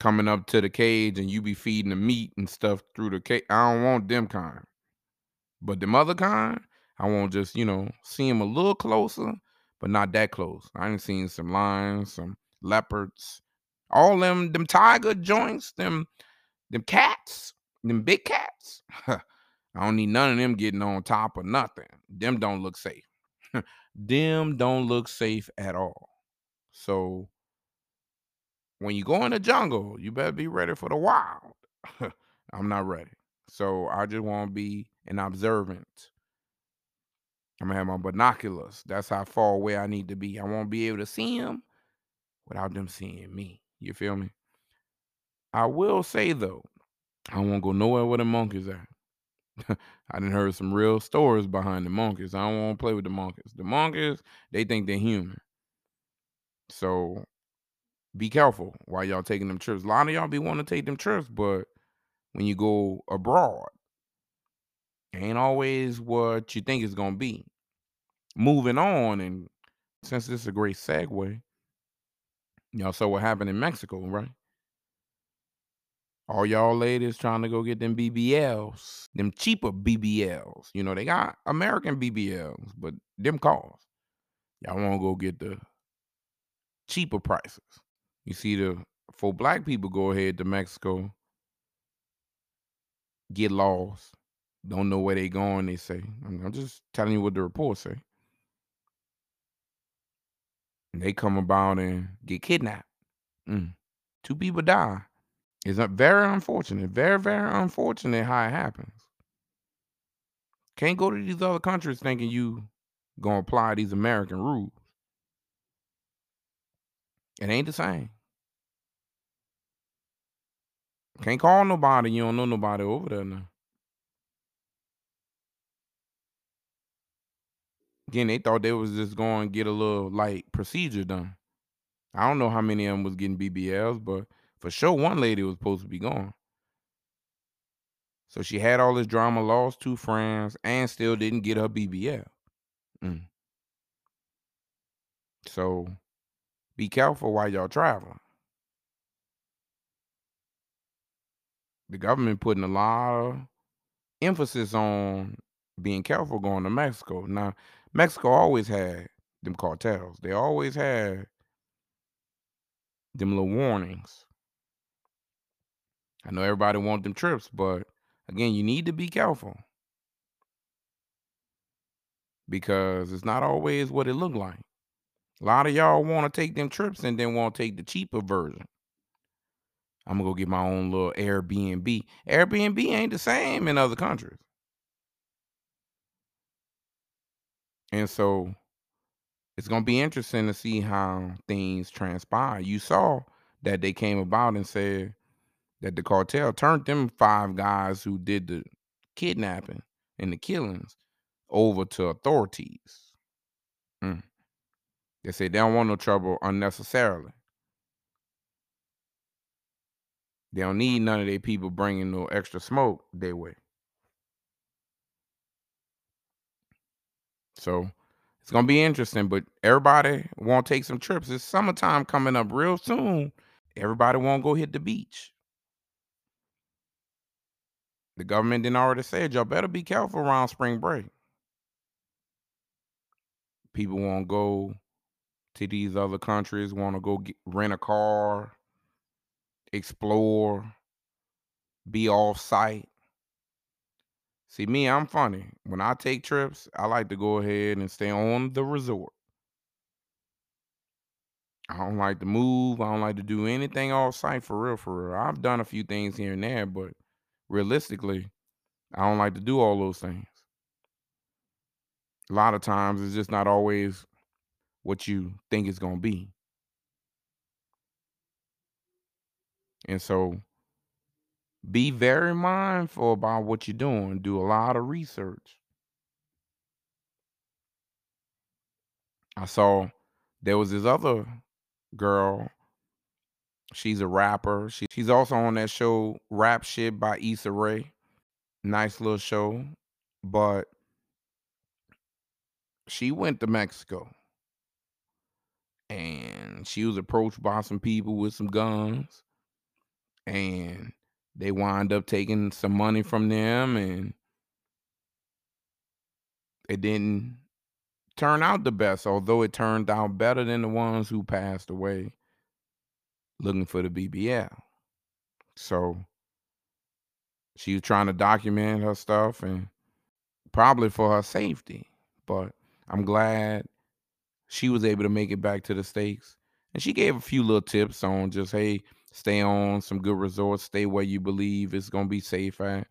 coming up to the cage and you be feeding the meat and stuff through the cage. I don't want them kind. But the other kind, I want just, you know, see them a little closer, but not that close. I ain't seen some lions, some leopards, all them them tiger joints, them them cats, them big cats. [laughs] I don't need none of them getting on top of nothing. Them don't look safe. [laughs] them don't look safe at all. So when you go in the jungle, you better be ready for the wild. [laughs] I'm not ready. So I just want to be an observant. I'm gonna have my binoculars. That's how far away I need to be. I won't be able to see them without them seeing me. You feel me? I will say though, I won't go nowhere where the monkeys are. [laughs] I didn't heard some real stories behind the monkeys. I don't want to play with the monkeys. The monkeys, they think they're human. So be careful while y'all taking them trips. A lot of y'all be wanting to take them trips, but when you go abroad, ain't always what you think it's gonna be. Moving on, and since this is a great segue, y'all saw what happened in Mexico, right? All y'all ladies trying to go get them BBLs, them cheaper BBLs. You know, they got American BBLs, but them cost. Y'all want to go get the cheaper prices. You see, the for black people go ahead to Mexico, get lost, don't know where they going. They say, I'm, I'm just telling you what the reports say. And they come about and get kidnapped. Mm. Two people die. It's very unfortunate, very very unfortunate how it happens. Can't go to these other countries thinking you gonna apply these American rules. It ain't the same. Can't call nobody. You don't know nobody over there now. Again, they thought they was just going to get a little like procedure done. I don't know how many of them was getting BBLs, but for sure one lady was supposed to be gone. So she had all this drama, lost two friends, and still didn't get her BBL. Mm. So be careful while y'all traveling. The government putting a lot of emphasis on being careful going to Mexico. Now, Mexico always had them cartels. They always had them little warnings. I know everybody want them trips, but again, you need to be careful because it's not always what it look like. A lot of y'all want to take them trips and then want to take the cheaper version. I'm gonna go get my own little Airbnb. Airbnb ain't the same in other countries. And so it's gonna be interesting to see how things transpire. You saw that they came about and said that the cartel turned them five guys who did the kidnapping and the killings over to authorities. Mm. They said they don't want no trouble unnecessarily. They don't need none of their people bringing no extra smoke their way. So it's gonna be interesting, but everybody won't take some trips. It's summertime coming up real soon. Everybody won't go hit the beach. The government didn't already said y'all better be careful around spring break. People won't go to these other countries, want to go get, rent a car, explore, be off site. See, me, I'm funny. When I take trips, I like to go ahead and stay on the resort. I don't like to move. I don't like to do anything off site for real, for real. I've done a few things here and there, but realistically, I don't like to do all those things. A lot of times it's just not always what you think it's going to be. And so be very mindful about what you're doing. Do a lot of research. I saw there was this other girl. She's a rapper. She, she's also on that show Rap Shit by Issa Rae. Nice little show. But she went to Mexico. And she was approached by some people with some guns. And they wind up taking some money from them and it didn't turn out the best, although it turned out better than the ones who passed away looking for the BBL. So she was trying to document her stuff and probably for her safety. But I'm glad she was able to make it back to the States. And she gave a few little tips on just, hey, stay on some good resorts, stay where you believe it's gonna be safe at.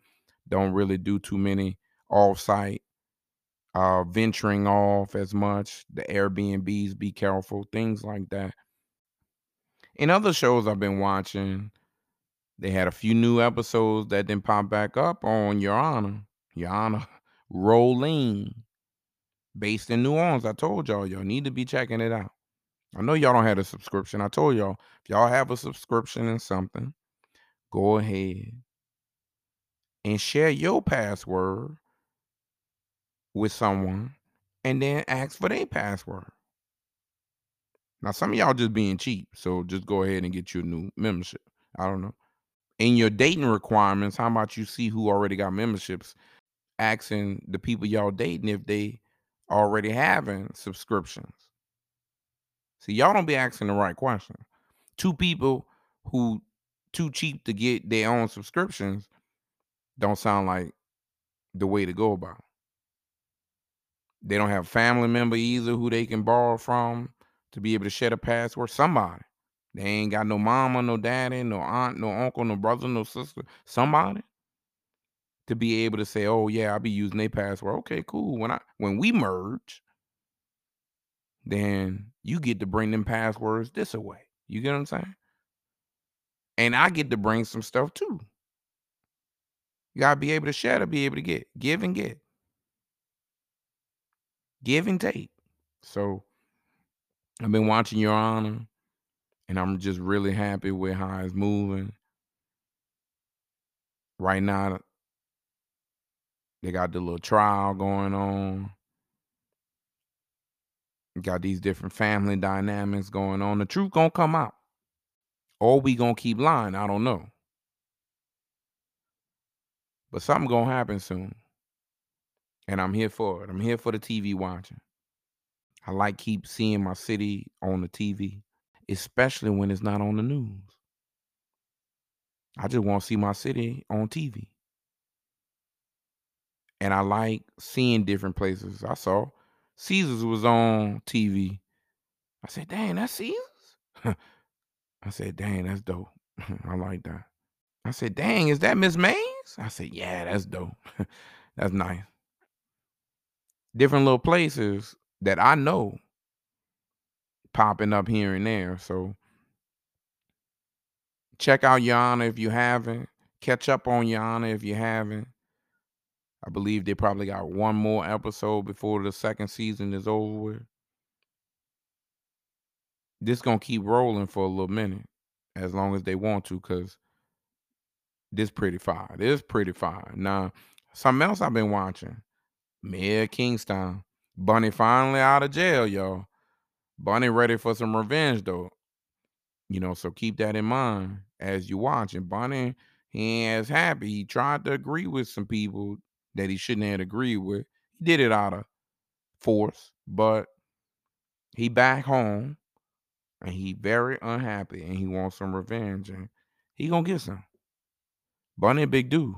Don't really do too many off-site uh venturing off as much. The Airbnbs, be careful, things like that. In other shows I've been watching, they had a few new episodes that didn't pop back up on Your Honor. Your Honor [laughs] Rollin. Based in New Orleans. I told y'all, y'all need to be checking it out. I know y'all don't have a subscription. I told y'all, if y'all have a subscription and something, go ahead and share your password with someone and then ask for their password. Now, some of y'all just being cheap, so just go ahead and get your new membership. I don't know. In your dating requirements, how about you see who already got memberships? Asking the people y'all dating if they already having subscriptions. See, y'all don't be asking the right question. Two people who too cheap to get their own subscriptions don't sound like the way to go about. It. They don't have family member either who they can borrow from to be able to share a password. Somebody. They ain't got no mama, no daddy, no aunt, no uncle, no brother, no sister. Somebody to be able to say, "Oh yeah, I'll be using their password." Okay, cool. When I when we merge, then you get to bring them passwords this away. You get what I'm saying? And I get to bring some stuff too. You gotta be able to share to be able to get, give and get, give and take. So I've been watching Your Honor, and I'm just really happy with how it's moving. Right now, they got the little trial going on. Got these different family dynamics going on. The truth gonna come out. Or we gonna keep lying. I don't know. But something gonna happen soon. And I'm here for it. I'm here for the TV watching. I like keep seeing my city on the TV, especially when it's not on the news. I just want to see my city on TV. And I like seeing different places. I saw Caesars was on TV. I said, dang, that's Caesars? [laughs] I said, dang, that's dope. [laughs] I like that. I said, dang, is that Miss Mays? I said, yeah, that's dope. [laughs] that's nice. Different little places that I know popping up here and there. So check out Yana if you haven't. Catch up on Honor if you haven't. I believe they probably got one more episode before the second season is over with. This gonna keep rolling for a little minute, as long as they want to, cause this pretty fire. This pretty fire. Now, something else I've been watching. Mayor Kingstown, Bunny finally out of jail, y'all. Bunny ready for some revenge though. You know, so keep that in mind as you watch. And Bunny, he ain't as happy. He tried to agree with some people that he shouldn't have agreed with. He did it out of force, but he back home and he very unhappy and he wants some revenge and he gonna get some. Bunny big dude,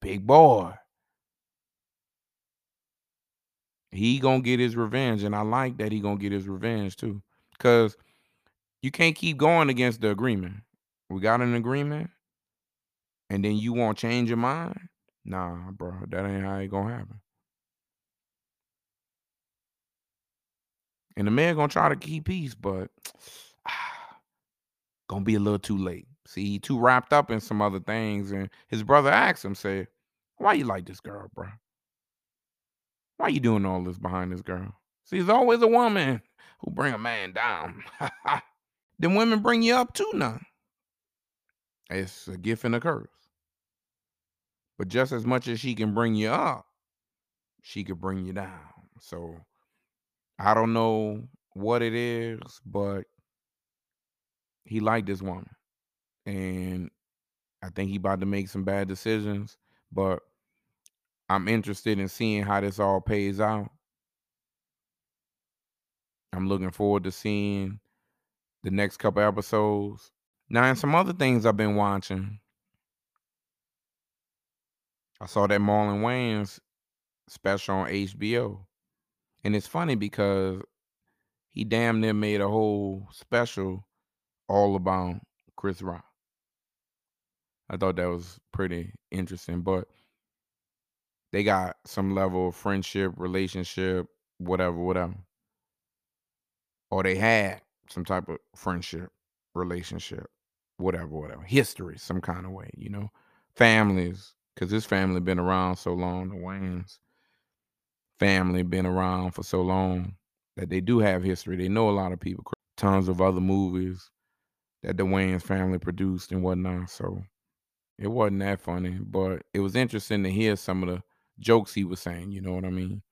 big boy. He gonna get his revenge, and I like that he gonna get his revenge too, cause you can't keep going against the agreement. We got an agreement, and then you won't change your mind. Nah, bro, that ain't how it gonna happen. And the man gonna try to keep peace, but [sighs] gonna be a little too late. See, he too wrapped up in some other things, and his brother asked him, said, "Why you like this girl, bro? Why you doing all this behind this girl? See, there's always a woman who bring a man down. [laughs] then women bring you up too now. It's a gift and a curse. But just as much as she can bring you up, she could bring you down. So I don't know what it is, but he liked this woman. And I think he about to make some bad decisions, but I'm interested in seeing how this all pays out. I'm looking forward to seeing the next couple episodes. Now, and some other things I've been watching. I saw that Marlon Wayans special on HBO. And it's funny because he damn near made a whole special all about Chris Rock. I thought that was pretty interesting, but they got some level of friendship, relationship, whatever, whatever. Or they had some type of friendship, relationship, whatever, whatever. History, some kind of way, you know. Families, because his family been around so long, the Wayans family been around for so long that they do have history. They know a lot of people, tons of other movies that the Wayans family produced and whatnot. So it wasn't that funny, but it was interesting to hear some of the jokes he was saying, you know what I mean?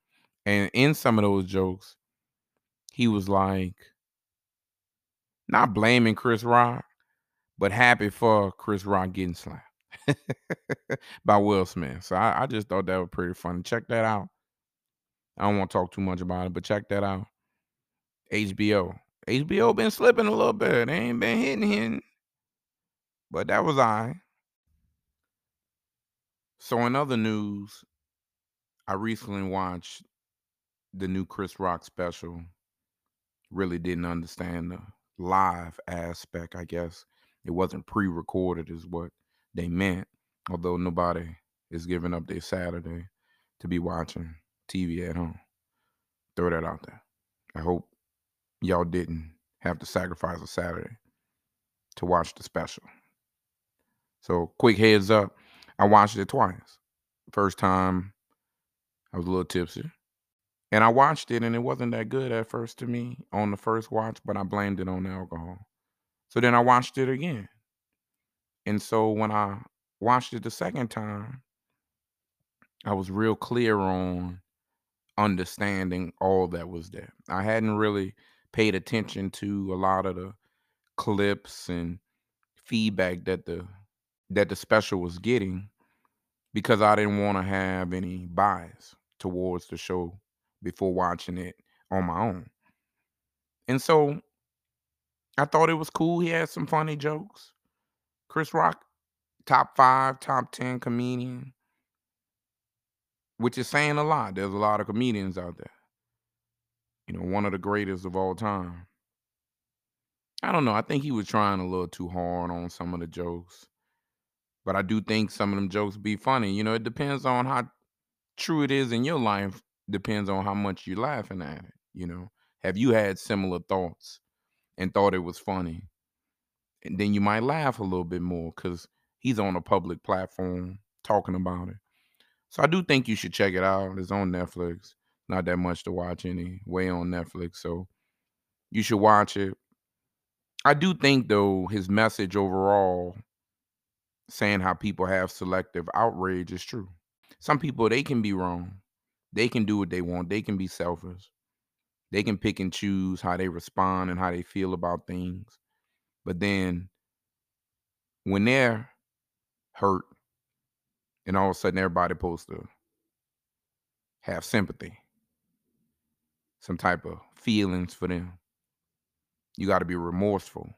And in some of those jokes, he was like not blaming Chris Rock, but happy for Chris Rock getting slapped [laughs] by Will Smith. So I, I, just thought that was pretty funny. Check that out. I don't want to talk too much about it, but check that out. HBO. HBO been slipping a little bit. They ain't been hitting hitting. But that was I. So in other news, I recently watched the new Chris Rock special. Really didn't understand the live aspect, I guess. It wasn't pre recorded, is what they meant. Although nobody is giving up their Saturday to be watching TV at home. Throw that out there. I hope y'all didn't have to sacrifice a Saturday to watch the special. So, quick heads up I watched it twice. First time, I was a little tipsy. And I watched it, and it wasn't that good at first to me on the first watch, but I blamed it on alcohol. So then I watched it again. And so when I watched it the second time, I was real clear on understanding all that was there. I hadn't really paid attention to a lot of the clips and feedback that the that the special was getting because I didn't want to have any bias towards the show before watching it on my own. And so I thought it was cool. He had some funny jokes. Chris Rock, top five, top 10 comedian, which is saying a lot. There's a lot of comedians out there. You know, one of the greatest of all time. I don't know. I think he was trying a little too hard on some of the jokes. But I do think some of them jokes be funny. You know, it depends on how true it is in your life, depends on how much you're laughing at it. You know, have you had similar thoughts and thought it was funny. And then you might laugh a little bit more because he's on a public platform talking about it. So I do think you should check it out. It's on Netflix. Not that much to watch anyway on Netflix. So you should watch it. I do think though his message overall saying how people have selective outrage is true. Some people they can be wrong. They can do what they want. They can be selfish. They can pick and choose how they respond and how they feel about things. But then when they're hurt and all of a sudden everybody supposed to have sympathy, some type of feelings for them. You got to be remorseful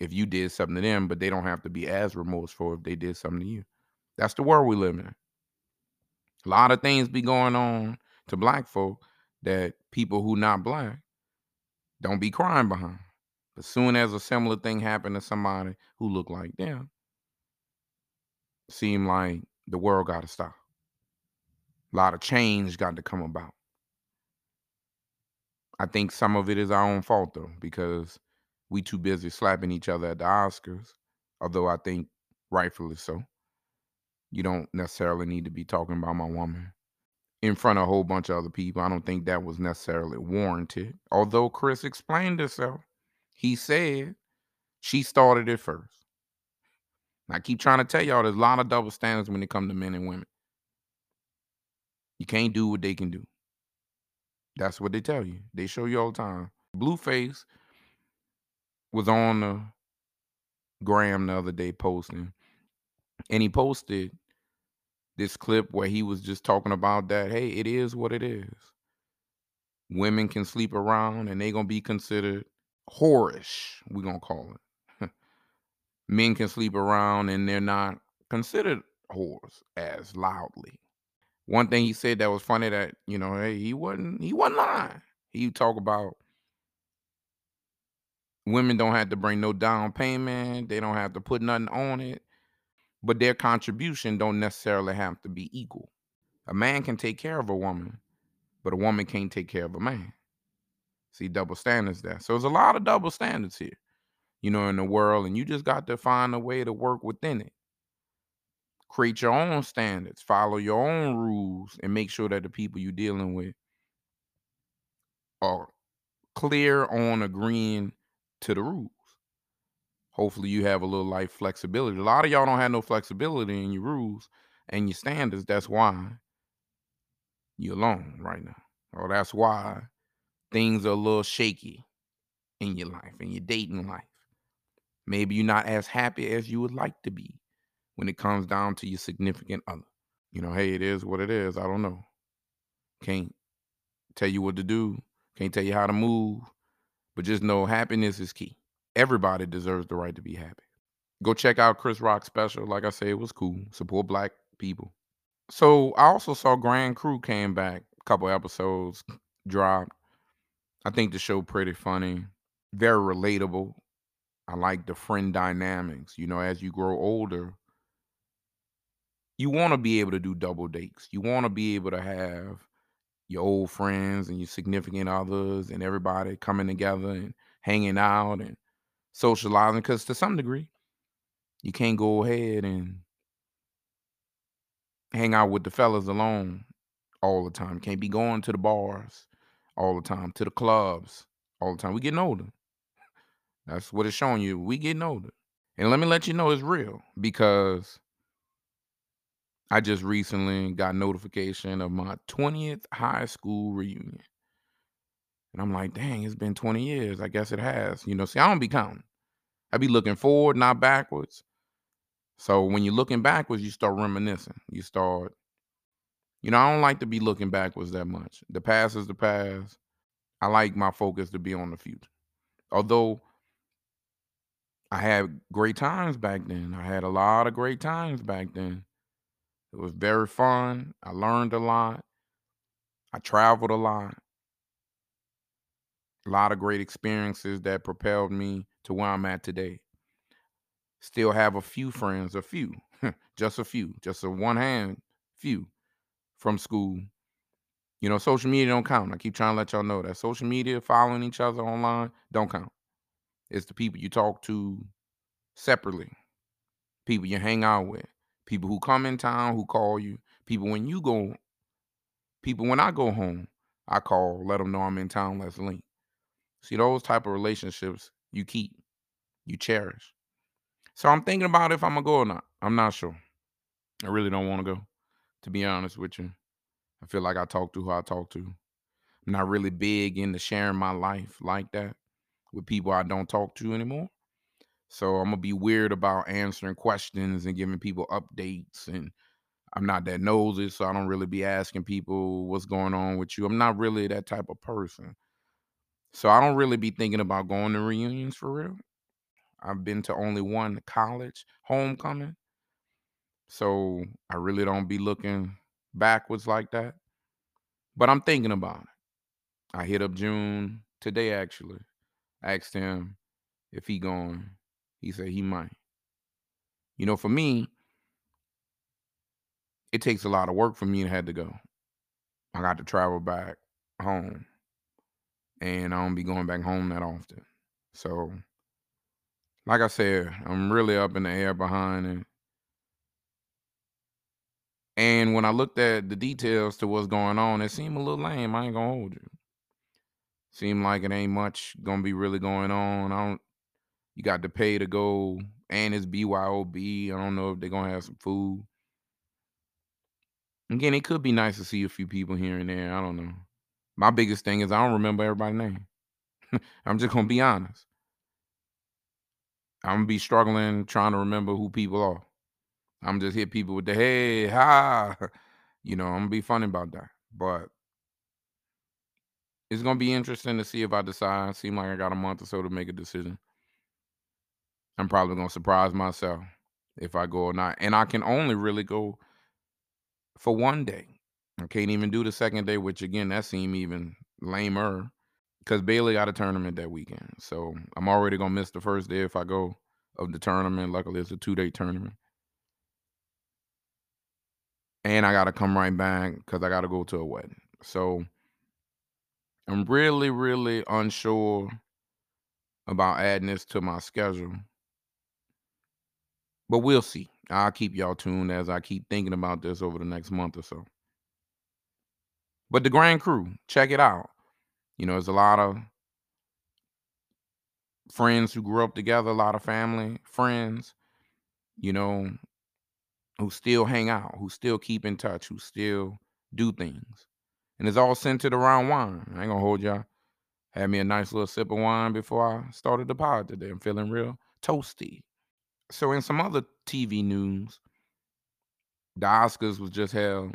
if you did something to them, but they don't have to be as remorseful if they did something to you. That's the world we live in. A lot of things be going on to black folk that people who not black don't be crying behind. As soon as a similar thing happened to somebody who looked like them, seemed like the world got to stop. A lot of change got to come about. I think some of it is our own fault though, because we too busy slapping each other at the Oscars. Although I think rightfully so. You don't necessarily need to be talking about my woman in front of a whole bunch of other people. I don't think that was necessarily warranted. Although Chris explained herself, he said she started it first. I keep trying to tell y'all there's a lot of double standards when it comes to men and women. You can't do what they can do. That's what they tell you. They show you all the time. Blueface was on the gram the other day posting, and he posted this clip where he was just talking about that. Hey, it is what it is. Women can sleep around, and they gonna be considered whorish. we're gonna call it. [laughs] Men can sleep around, and they're not considered whores as loudly. One thing he said that was funny that you know, hey, he wasn't he wasn't lying. He talk about women don't have to bring no down payment, they don't have to put nothing on it, but their contribution don't necessarily have to be equal. A man can take care of a woman, but a woman can't take care of a man. See double standards there. So there's a lot of double standards here, you know, in the world, and you just got to find a way to work within it create your own standards, follow your own rules, and make sure that the people you're dealing with are clear on agreeing to the rules. Hopefully, you have a little life flexibility. A lot of y'all don't have no flexibility in your rules and your standards. That's why you're alone right now. Or that's why things are a little shaky in your life, in your dating life. Maybe you're not as happy as you would like to be when it comes down to your significant other. You know, hey, it is what it is. I don't know. Can't tell you what to do, can't tell you how to move, but just know happiness is key. Everybody deserves the right to be happy. Go check out Chris Rock special. Like I said, it was cool. Support black people. So I also saw Grand Crew came back, a couple episodes dropped. I think the show pretty funny, very relatable. I like the friend dynamics. You know, as you grow older, you want to be able to do double dates. You want to be able to have your old friends and your significant others and everybody coming together and hanging out and socializing. Because to some degree, you can't go ahead and hang out with the fellas alone all the time. Can't be going to the bars all the time, to the clubs all the time. We getting older. That's what it's showing you. We getting older. And let me let you know it's real because I just recently got notification of my 20th high school reunion. And I'm like, dang, it's been 20 years. I guess it has. You know, see, I don't be counting. I be looking forward, not backwards. So when you're looking backwards, you start reminiscing. You start, you know, I don't like to be looking backwards that much. The past is the past. I like my focus to be on the future. Although I had great times back then. I had a lot of great times back then. It was very fun. I learned a lot. I traveled a lot. A lot of great experiences that propelled me to where I'm at today. Still have a few friends, a few, [laughs] just a few, just a one hand few from school. You know, social media don't count. I keep trying to let y'all know that social media, following each other online, don't count. It's the people you talk to separately, people you hang out with, people who come in town who call you, people when you go, people when I go home, I call, let them know I'm in town, let's link. See, those type of relationships you keep, you cherish. So I'm thinking about if I'm gonna go or not. I'm not sure. I really don't want to go, to be honest with you. I feel like I talk to who I talk to. I'm not really big into sharing my life like that with people I don't talk to anymore. So I'm gonna be weird about answering questions and giving people updates. And I'm not that nosy, so I don't really be asking people what's going on with you. I'm not really that type of person. So I don't really be thinking about going to reunions for real. I've been to only one college homecoming. So I really don't be looking backwards like that. But I'm thinking about it. I hit up June today actually. Asked him if he going. He said he might. You know, for me, it takes a lot of work for me to have to go. I got to travel back home. And I don't be going back home that often. So like I said, I'm really up in the air behind it. And when I looked at the details to what's going on, it seemed a little lame. I ain't gonna hold you. Seemed like it ain't much gonna be really going on. I don't. You got to pay to go, and it's BYOB. I don't know if they're gonna have some food. Again, it could be nice to see a few people here and there. I don't know. My biggest thing is I don't remember everybody's name. [laughs] I'm just gonna be honest. I'm gonna be struggling trying to remember who people are. I'm just hit people with the hey, ha. [laughs] You know, I'm gonna be funny about that. But it's gonna be interesting to see if I decide. Seem like I got a month or so to make a decision. I'm probably gonna surprise myself if I go or not. And I can only really go for one day. I can't even do the second day, which again, that seemed even lamer. Because Bailey got a tournament that weekend. So I'm already gonna miss the first day if I go of the tournament. Luckily it's a two-day tournament. And I gotta come right back because I gotta go to a wedding. So I'm really, really unsure about adding this to my schedule. But we'll see. I'll keep y'all tuned as I keep thinking about this over the next month or so. But the Grand Crew, check it out. You know, there's a lot of friends who grew up together, a lot of family, friends, you know, who still hang out, who still keep in touch, who still do things. And it's all centered around wine. I ain't gonna hold y'all. Had me a nice little sip of wine before I started the pod today. I'm feeling real toasty. So, in some other TV news, the Oscars was just held.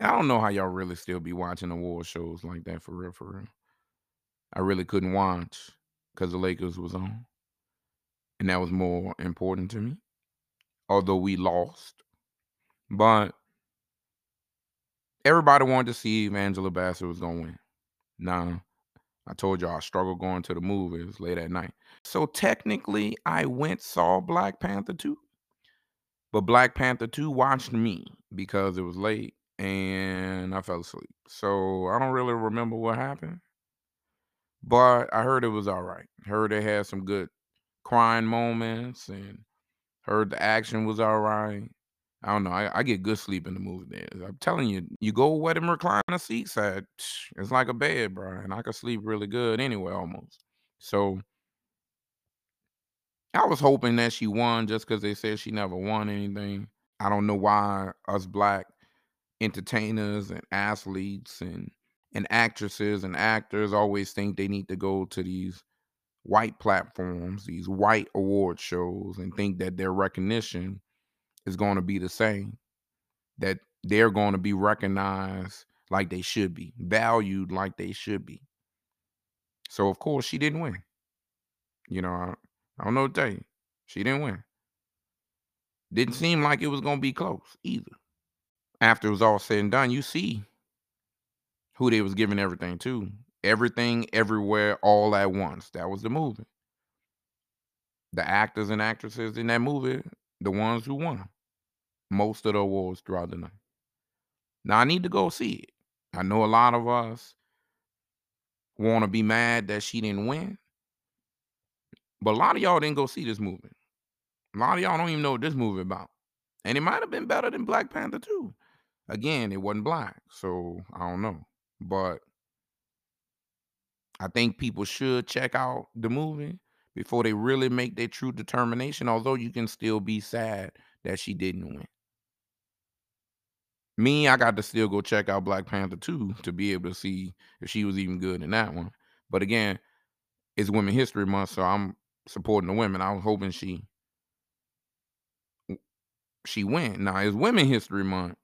I don't know how y'all really still be watching award shows like that for real, for real. I really couldn't watch because the Lakers was on. And that was more important to me. Although we lost. But everybody wanted to see if Angela Bassett was gonna win. Nah. I told y'all I struggled going to the movies late at night. So technically I went saw Black Panther 2. But Black Panther 2 watched me because it was late and I fell asleep. So I don't really remember what happened. But I heard it was all right. Heard it had some good crying moments and heard the action was all right. I don't know. I, I get good sleep in the movie theaters. I'm telling you, you go wet and recline a seat side, it's like a bed, bro. And I could sleep really good anyway, almost. So I was hoping that she won just because they said she never won anything. I don't know why us black entertainers and athletes and and actresses and actors always think they need to go to these white platforms, these white award shows, and think that their recognition is going to be the same. That they're going to be recognized like they should be, valued like they should be. So of course she didn't win. You know, I, I don't know what to tell you. She didn't win. Didn't seem like it was gonna be close either. After it was all said and done, you see who they was giving everything to. Everything, everywhere, all at once. That was the movie. The actors and actresses in that movie, the ones who won most of the awards throughout the night. Now I need to go see it. I know a lot of us want to be mad that she didn't win. But a lot of y'all didn't go see this movie. A lot of y'all don't even know what this movie about. And it might have been better than Black Panther 2. Again, it wasn't black, so I don't know. But I think people should check out the movie before they really make their true determination, although you can still be sad that she didn't win. Me, I got to still go check out Black Panther 2 to be able to see if she was even good in that one. But again, it's Women History Month, so I'm supporting the women. I was hoping she she went. Now it's Women History Month,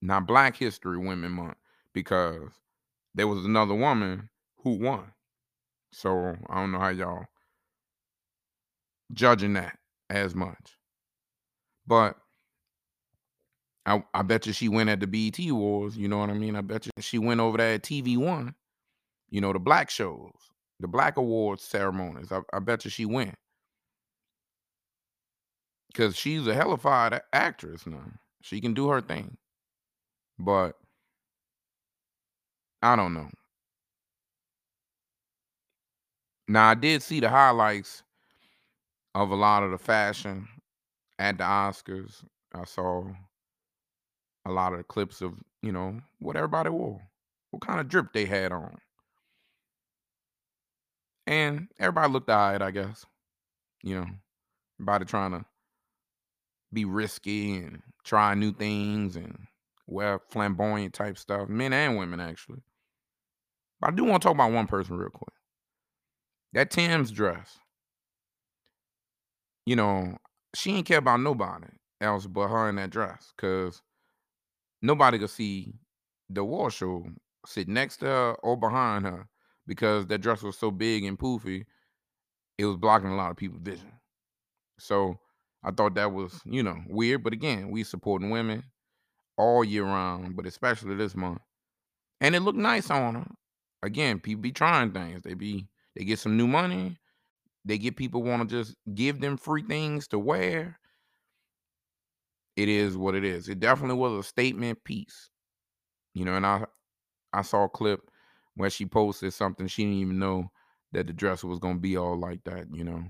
not Black History Women Month, because there was another woman who won. So I don't know how y'all judging that as much. But I, I bet you she went at the BET Awards, you know what I mean? I bet you she went over there at TV One, you know, the black shows, the black awards ceremonies. I, I bet you she went. Cause she's a hellified actress now. She can do her thing. But I don't know. Now I did see the highlights of a lot of the fashion at the Oscars. I saw a lot of the clips of, you know, what everybody wore, what kind of drip they had on. And everybody looked right, I guess. You know, everybody trying to be risky and try new things and wear flamboyant type stuff, men and women actually. But I do want to talk about one person real quick. That Tems' dress. You know, she ain't care about nobody else but her in that dress. Cause nobody could see the war show sit next to her or behind her because that dress was so big and poofy, it was blocking a lot of people's vision. So I thought that was, you know, weird. But again, we supporting women all year round, but especially this month. And it looked nice on her. Again, people be trying things. They be they get some new money. They get people want to just give them free things to wear. It is what it is. It definitely was a statement piece. You know, and I I saw a clip where she posted something she didn't even know that the dress was gonna be all like that, you know.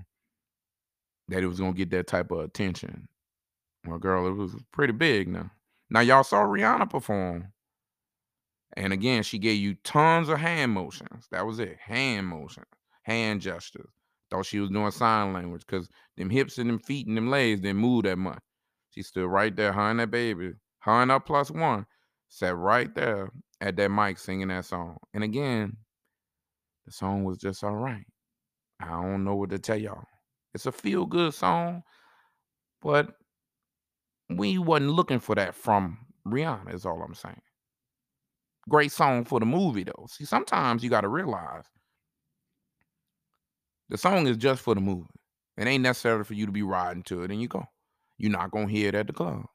That it was gonna get that type of attention. Well, girl, it was pretty big now. Now y'all saw Rihanna perform. And again, she gave you tons of hand motions. That was it. Hand motions, hand gestures. Thought she was doing sign language because them hips and them feet and them legs didn't move that much. She stood right there, her and that baby, her and her plus one, sat right there at that mic singing that song. And again, the song was just all right. I don't know what to tell y'all. It's a feel good song, but we wasn't looking for that from Rihanna, is all I'm saying. Great song for the movie, though. See, sometimes you got to realize the song is just for the movie. It ain't necessary for you to be riding to it and you go. You're not going to hear it at the club.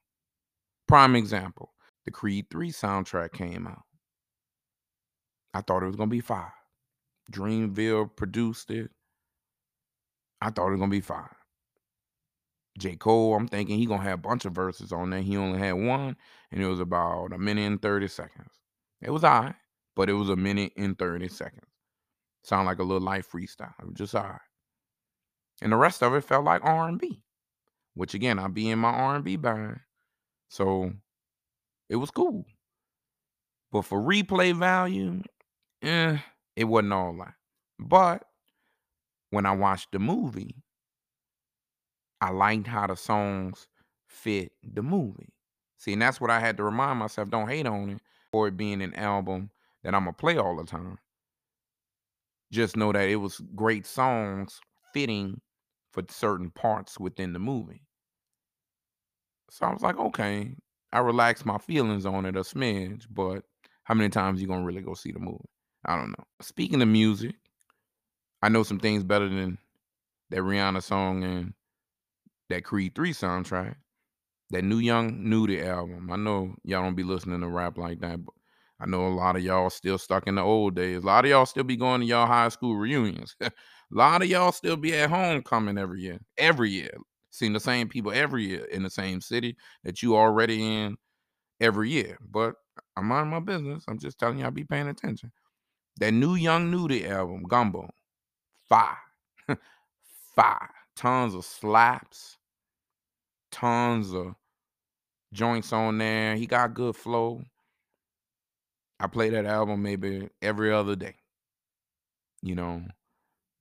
Prime example the Creed 3 soundtrack came out. I thought it was going to be fire. Dreamville produced it. I thought it was going to be fire. J. Cole, I'm thinking he going to have a bunch of verses on there. He only had one, and it was about a minute and 30 seconds. It was all right, but it was a minute and 30 seconds. Sound like a little life freestyle. It was just all right. And the rest of it felt like R&B, which again, I'll be in my R&B band. So it was cool. But for replay value, eh, it wasn't all that. But when I watched the movie, I liked how the songs fit the movie. See, and that's what I had to remind myself don't hate on it for it being an album that I'm to play all the time. Just know that it was great songs fitting for certain parts within the movie. So I was like, okay, I relaxed my feelings on it a smidge, but how many times you gonna really go see the movie? I don't know. Speaking of music, I know some things better than that Rihanna song and that Creed 3 soundtrack. That new Young Nudy album. I know y'all don't be listening to rap like that, but I know a lot of y'all still stuck in the old days. A lot of y'all still be going to y'all high school reunions. a lot of y'all still be at homecoming every year. Every year. Seeing the same people every year in the same city that you already in every year. But I'm minding my business. I'm just telling y'all be paying attention. That new Young Nudy album, Gumbo, fire. [laughs] fire. Tons of slaps, tons of joints on there. He got good flow. I play that album maybe every other day. You know,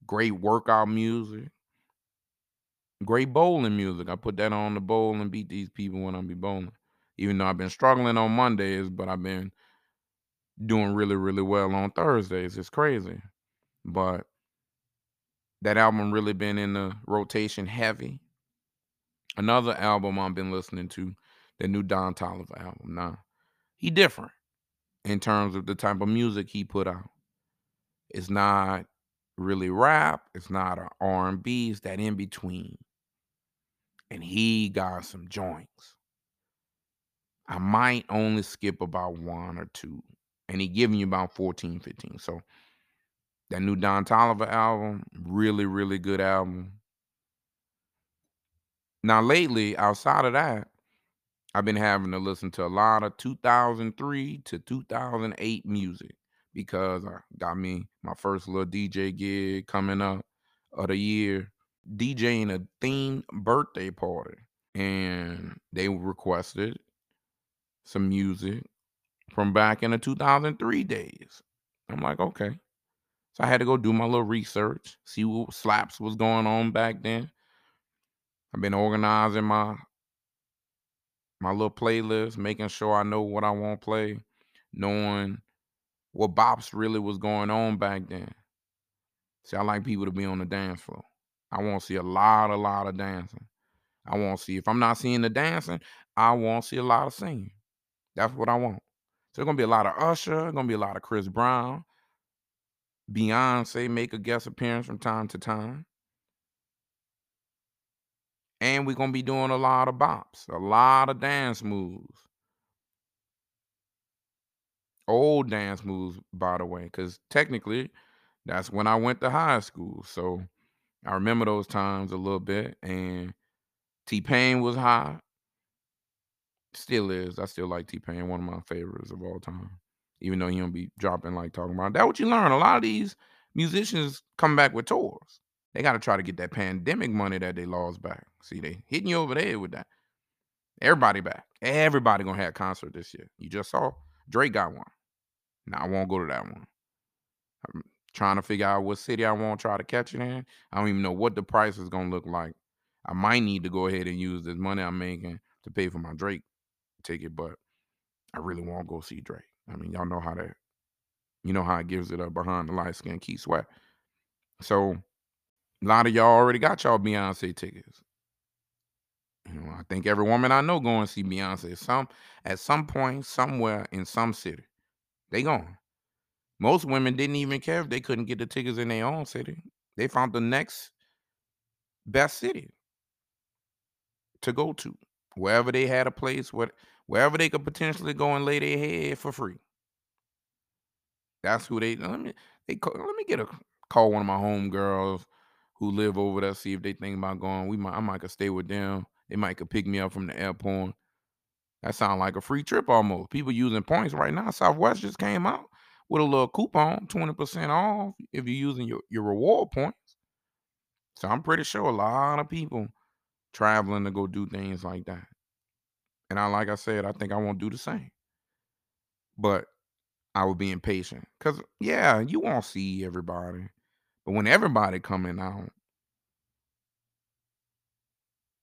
great workout music, great bowling music. I put that on the bowl and beat these people when I be bowling. Even though I've been struggling on Mondays, but I've been doing really, really well on Thursdays. It's crazy. But that album really been in the rotation heavy. Another album I've been listening to, the new Don Toliver album. Now, he different in terms of the type of music he put out. It's not really rap. It's not a R&B. It's that in between. And he got some joints. I might only skip about one or two. And he giving you about 14, 15. So that new Don Toliver album, really, really good album. Now, lately, outside of that, I've been having to listen to a lot of 2003 to 2008 music because I got me my first little DJ gig coming up of the year, DJing a themed birthday party. And they requested some music from back in the 2003 days. I'm like, okay. So I had to go do my little research, see what slaps was going on back then. I've been organizing my my little playlist, making sure I know what I want to play, knowing what bops really was going on back then. See, I like people to be on the dance floor. I want to see a lot, a lot of dancing. I want to see if I'm not seeing the dancing, I want to see a lot of singing. That's what I want. So there's gonna be a lot of Usher, gonna be a lot of Chris Brown, Beyonce make a guest appearance from time to time. And we're gonna be doing a lot of bops, a lot of dance moves. Old dance moves, by the way, because technically that's when I went to high school. So I remember those times a little bit. And T Pain was hot. Still is. I still like T Pain, one of my favorites of all time. Even though he don't be dropping like talking about that. What you learn. A lot of these musicians come back with tours. They got to try to get that pandemic money that they lost back. See, they hitting you over the head with that. Everybody back. Everybody gonna have a concert this year. You just saw Drake got one. Now I won't go to that one. I'm trying to figure out what city I want to try to catch it in. I don't even know what the price is gonna look like. I might need to go ahead and use this money I'm making to pay for my Drake ticket, but I really want to go see Drake. I mean, y'all know how that, you know how it gives it up behind the light skin Keith Sweat. So a lot of y'all already got y'all Beyonce tickets. You know, I think every woman I know going to see Beyonce some at some point, somewhere in some city. They going. Most women didn't even care if they couldn't get the tickets in their own city. They found the next best city to go to, wherever they had a place, what wherever they could potentially go and lay their head for free. That's who they let me they call, let me get a call one of my homegirls who live over there, see if they think about going. We might I might could stay with them. They might could pick me up from the airport. That sounds like a free trip almost. People using points right now. Southwest just came out with a little coupon, 20% off if you're using your, your reward points. So I'm pretty sure a lot of people traveling to go do things like that. And I like I said, I think I won't do the same. But I will be impatient. Cause yeah, you won't see everybody. But when everybody coming out,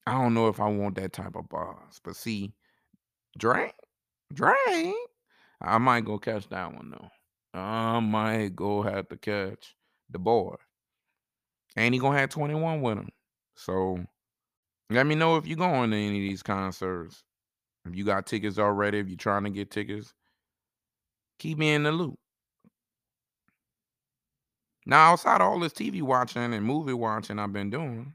I don't know if I want that type of buzz. But see, Drake, Drake, I might go catch that one though. I might go have to catch the boy. And he gonna have 21 with him. So let me know if you're going to any of these concerts. If you got tickets already, if you're trying to get tickets, keep me in the loop. Now, outside of all this TV watching and movie watching I've been doing,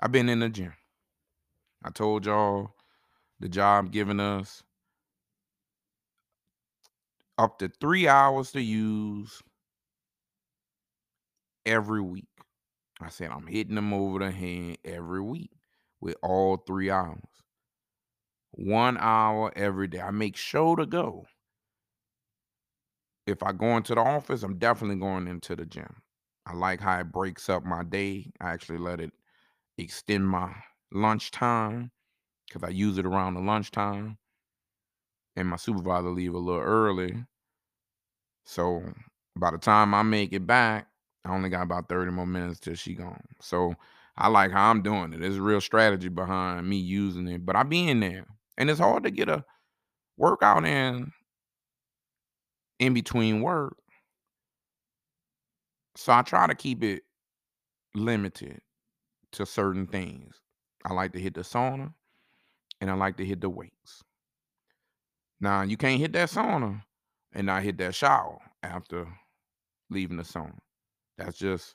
I've been in the gym. I told y'all the job giving us up to three hours to use every week. I said I'm hitting them over the head every week with all three hours. One hour every day. I make sure to go. if I go into the office, I'm definitely going into the gym. I like how it breaks up my day. I actually let it extend my lunchtime because I use it around the lunchtime. And my supervisor leave a little early. So by the time I make it back, I only got about 30 more minutes till she gone. So I like how I'm doing it. There's a real strategy behind me using it, but I be in there. And it's hard to get a workout in in between work. So I try to keep it limited to certain things. I like to hit the sauna and I like to hit the weights. Now, you can't hit that sauna and not hit that shower after leaving the sauna. That's just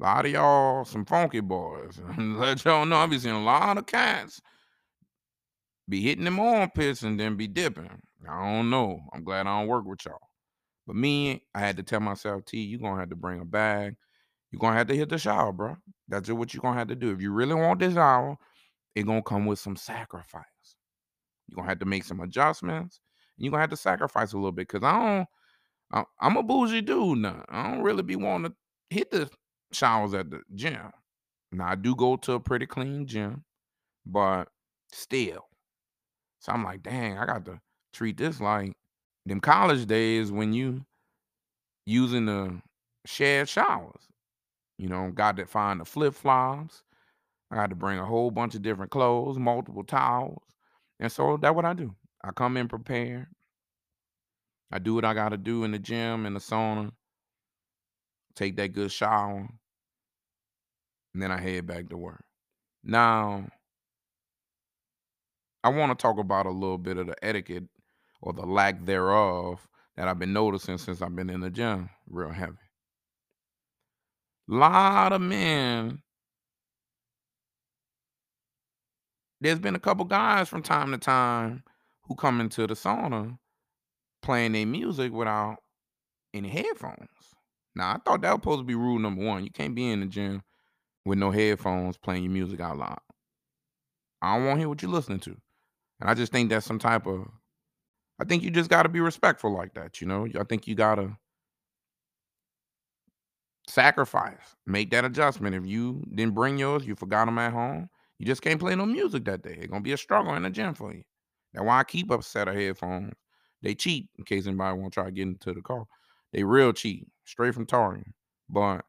a lot of y'all, some funky boys. [laughs] Let y'all know I be seeing a lot of cats be hitting them armpits and then be dipping. I don't know. I'm glad I don't work with y'all. But me, I had to tell myself, T, you're gonna have to bring a bag. You're gonna have to hit the shower, bro. That's just what you're gonna have to do. If you really want this hour, it gonna come with some sacrifice. You're gonna have to make some adjustments. And you're gonna have to sacrifice a little bit because I don't I, I'm a bougie dude now. I don't really be wanting to hit the showers at the gym. Now I do go to a pretty clean gym, but still. So I'm like, dang, I got to treat this like them college days when you using the shared showers. You know, got to find the flip flops. I got to bring a whole bunch of different clothes, multiple towels. And so that's what I do. I come in prepared. I do what I got to do in the gym, in the sauna, take that good shower, and then I head back to work. Now, I want to talk about a little bit of the etiquette or the lack thereof that I've been noticing since I've been in the gym real heavy. Lot of men. There's been a couple guys from time to time who come into the sauna playing their music without any headphones. Now I thought that was supposed to be rule number one. You can't be in the gym with no headphones playing your music out loud. I don't want to hear what you're listening to. And I just think that's some type of I think you just gotta be respectful like that, you know. I think you gotta sacrifice, make that adjustment. If you didn't bring yours, you forgot them at home, you just can't play no music that day. It's gonna be a struggle in the gym for you. That's why I keep a set of headphones. They cheap, in case anybody want to try to get into the car. They real cheap, straight from Tarian. But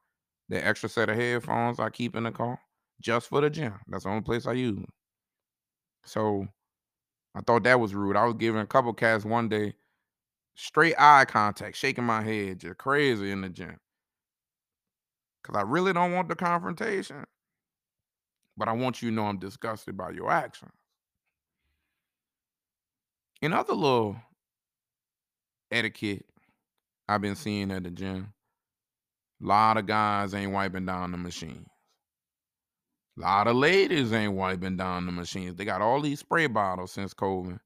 the extra set of headphones I keep in the car just for the gym. That's the only place I use. So I thought that was rude. I was giving a couple cats one day straight eye contact, shaking my head, just crazy in the gym. Cause I really don't want the confrontation, but I want you to know I'm disgusted by your actions. In other little etiquette I've been seeing at the gym, a lot of guys ain't wiping down the machines. A lot of ladies ain't wiping down the machines. They got all these spray bottles since COVID.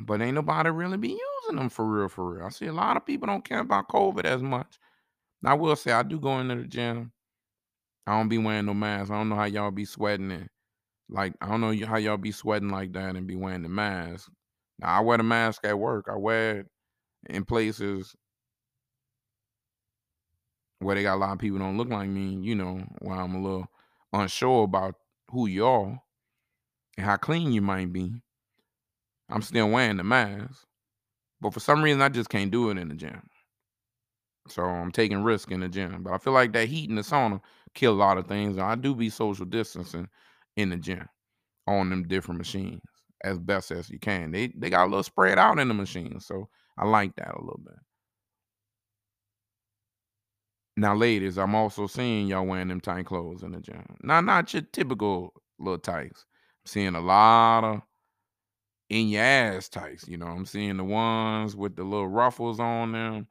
But ain't nobody really be using them for real, for real. I see a lot of people don't care about COVID as much. I will say I do go into the gym. I don't be wearing no mask. I don't know how y'all be sweating it. Like I don't know how y'all be sweating like that and be wearing the mask. Now I wear the mask at work. I wear it in places where they got a lot of people don't look like me. You know, where I'm a little unsure about who y'all and how clean you might be. I'm still wearing the mask, but for some reason I just can't do it in the gym. So I'm taking risk in the gym. But I feel like that heat in the sauna kill a lot of things. And I do be social distancing in the gym on them different machines as best as you can. They they got a little spread out in the machines. So I like that a little bit. Now, ladies, I'm also seeing y'all wearing them tight clothes in the gym. Now, not your typical little tights. I'm seeing a lot of in your ass tights. You know, I'm seeing the ones with the little ruffles on them.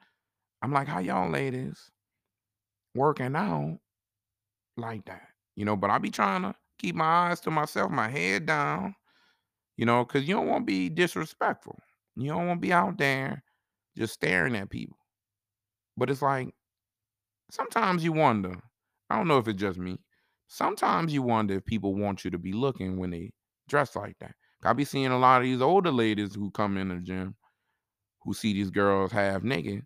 I'm like, how y'all ladies working out like that? You know, but I be trying to keep my eyes to myself, my head down, you know, because you don't want to be disrespectful. You don't want to be out there just staring at people. But it's like, sometimes you wonder, I don't know if it's just me. Sometimes you wonder if people want you to be looking when they dress like that. I be seeing a lot of these older ladies who come in the gym who see these girls half naked,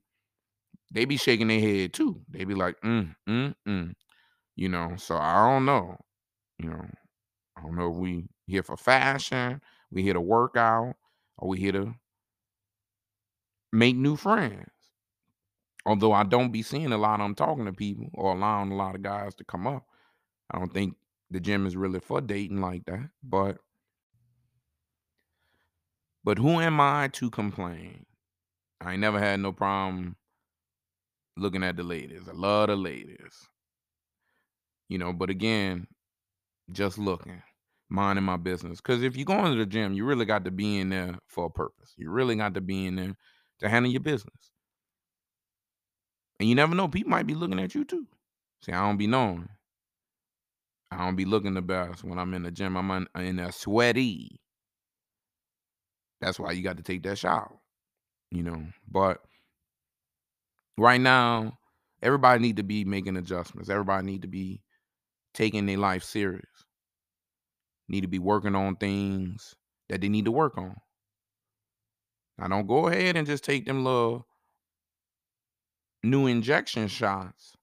they be shaking their head too. They be like, mm, mm, mm. You know, so I don't know. You know, I don't know if we here for fashion, we here to work out, or we here to make new friends. Although I don't be seeing a lot of them talking to people or allowing a lot of guys to come up. I don't think the gym is really for dating like that. But but who am I to complain? I ain't never had no problem looking at the ladies. I love the ladies. You know, but again, just looking, minding my business. Because if you go into the gym, you really got to be in there for a purpose. You really got to be in there to handle your business. And you never know, people might be looking at you too. See, I don't be knowing. I don't be looking the best when I'm in the gym. I'm in, there sweaty. That's why you got to take that shower, you know. But right now, everybody need to be making adjustments. Everybody need to be taking their life serious. Need to be working on things that they need to work on. Now don't go ahead and just take them little new injection shots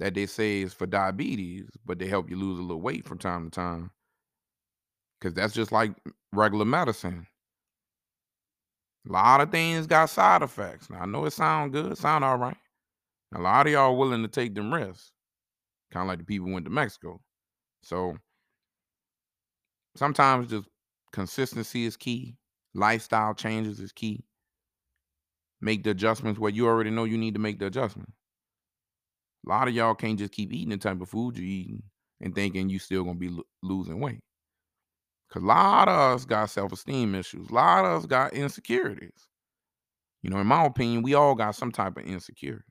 that they say is for diabetes, but they help you lose a little weight from time to time. Cause that's just like regular medicine. A lot of things got side effects. Now I know it sound good, sound all right. A lot of y'all willing to take them risks. Kind of like the people went to Mexico. So sometimes just consistency is key. Lifestyle changes is key. Make the adjustments where you already know you need to make the adjustment. A lot of y'all can't just keep eating the type of food you're eating and thinking you still gonna be lo- losing weight. Cause a lot of us got self-esteem issues. A lot of us got insecurities. You know, in my opinion, we all got some type of insecurity.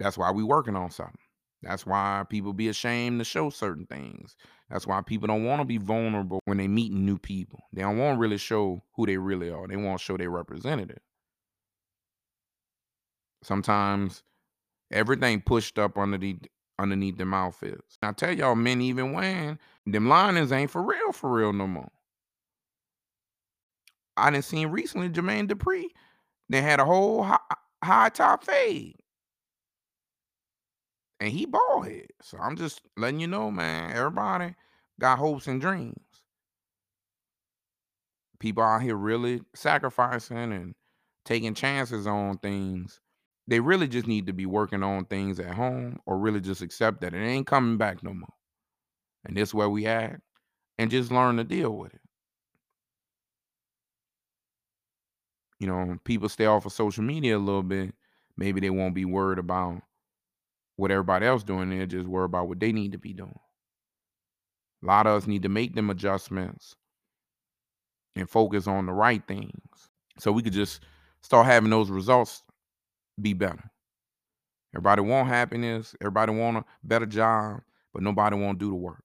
That's why we working on something. That's why people be ashamed to show certain things. That's why people don't want to be vulnerable when they meeting new people. They don't want to really show who they really are. They want to show their representative. Sometimes everything pushed up underneath underneath them outfits. I tell y'all, men even wearing them linings ain't for real, for real no more. I didn't see recently Jermaine Dupri. They had a whole high, high top fade. And he bald head. So I'm just letting you know, man. Everybody got hopes and dreams. People out here really sacrificing and taking chances on things. They really just need to be working on things at home or really just accept that it ain't coming back no more. And this where we at. And just learn to deal with it. You know, people stay off of social media a little bit. Maybe they won't be worried about what everybody else doing. They'll just worry about what they need to be doing. A lot of us need to make them adjustments and focus on the right things so we could just start having those results be better. Everybody want happiness, everybody want a better job, but nobody want to do the work.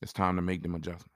It's time to make them adjustments.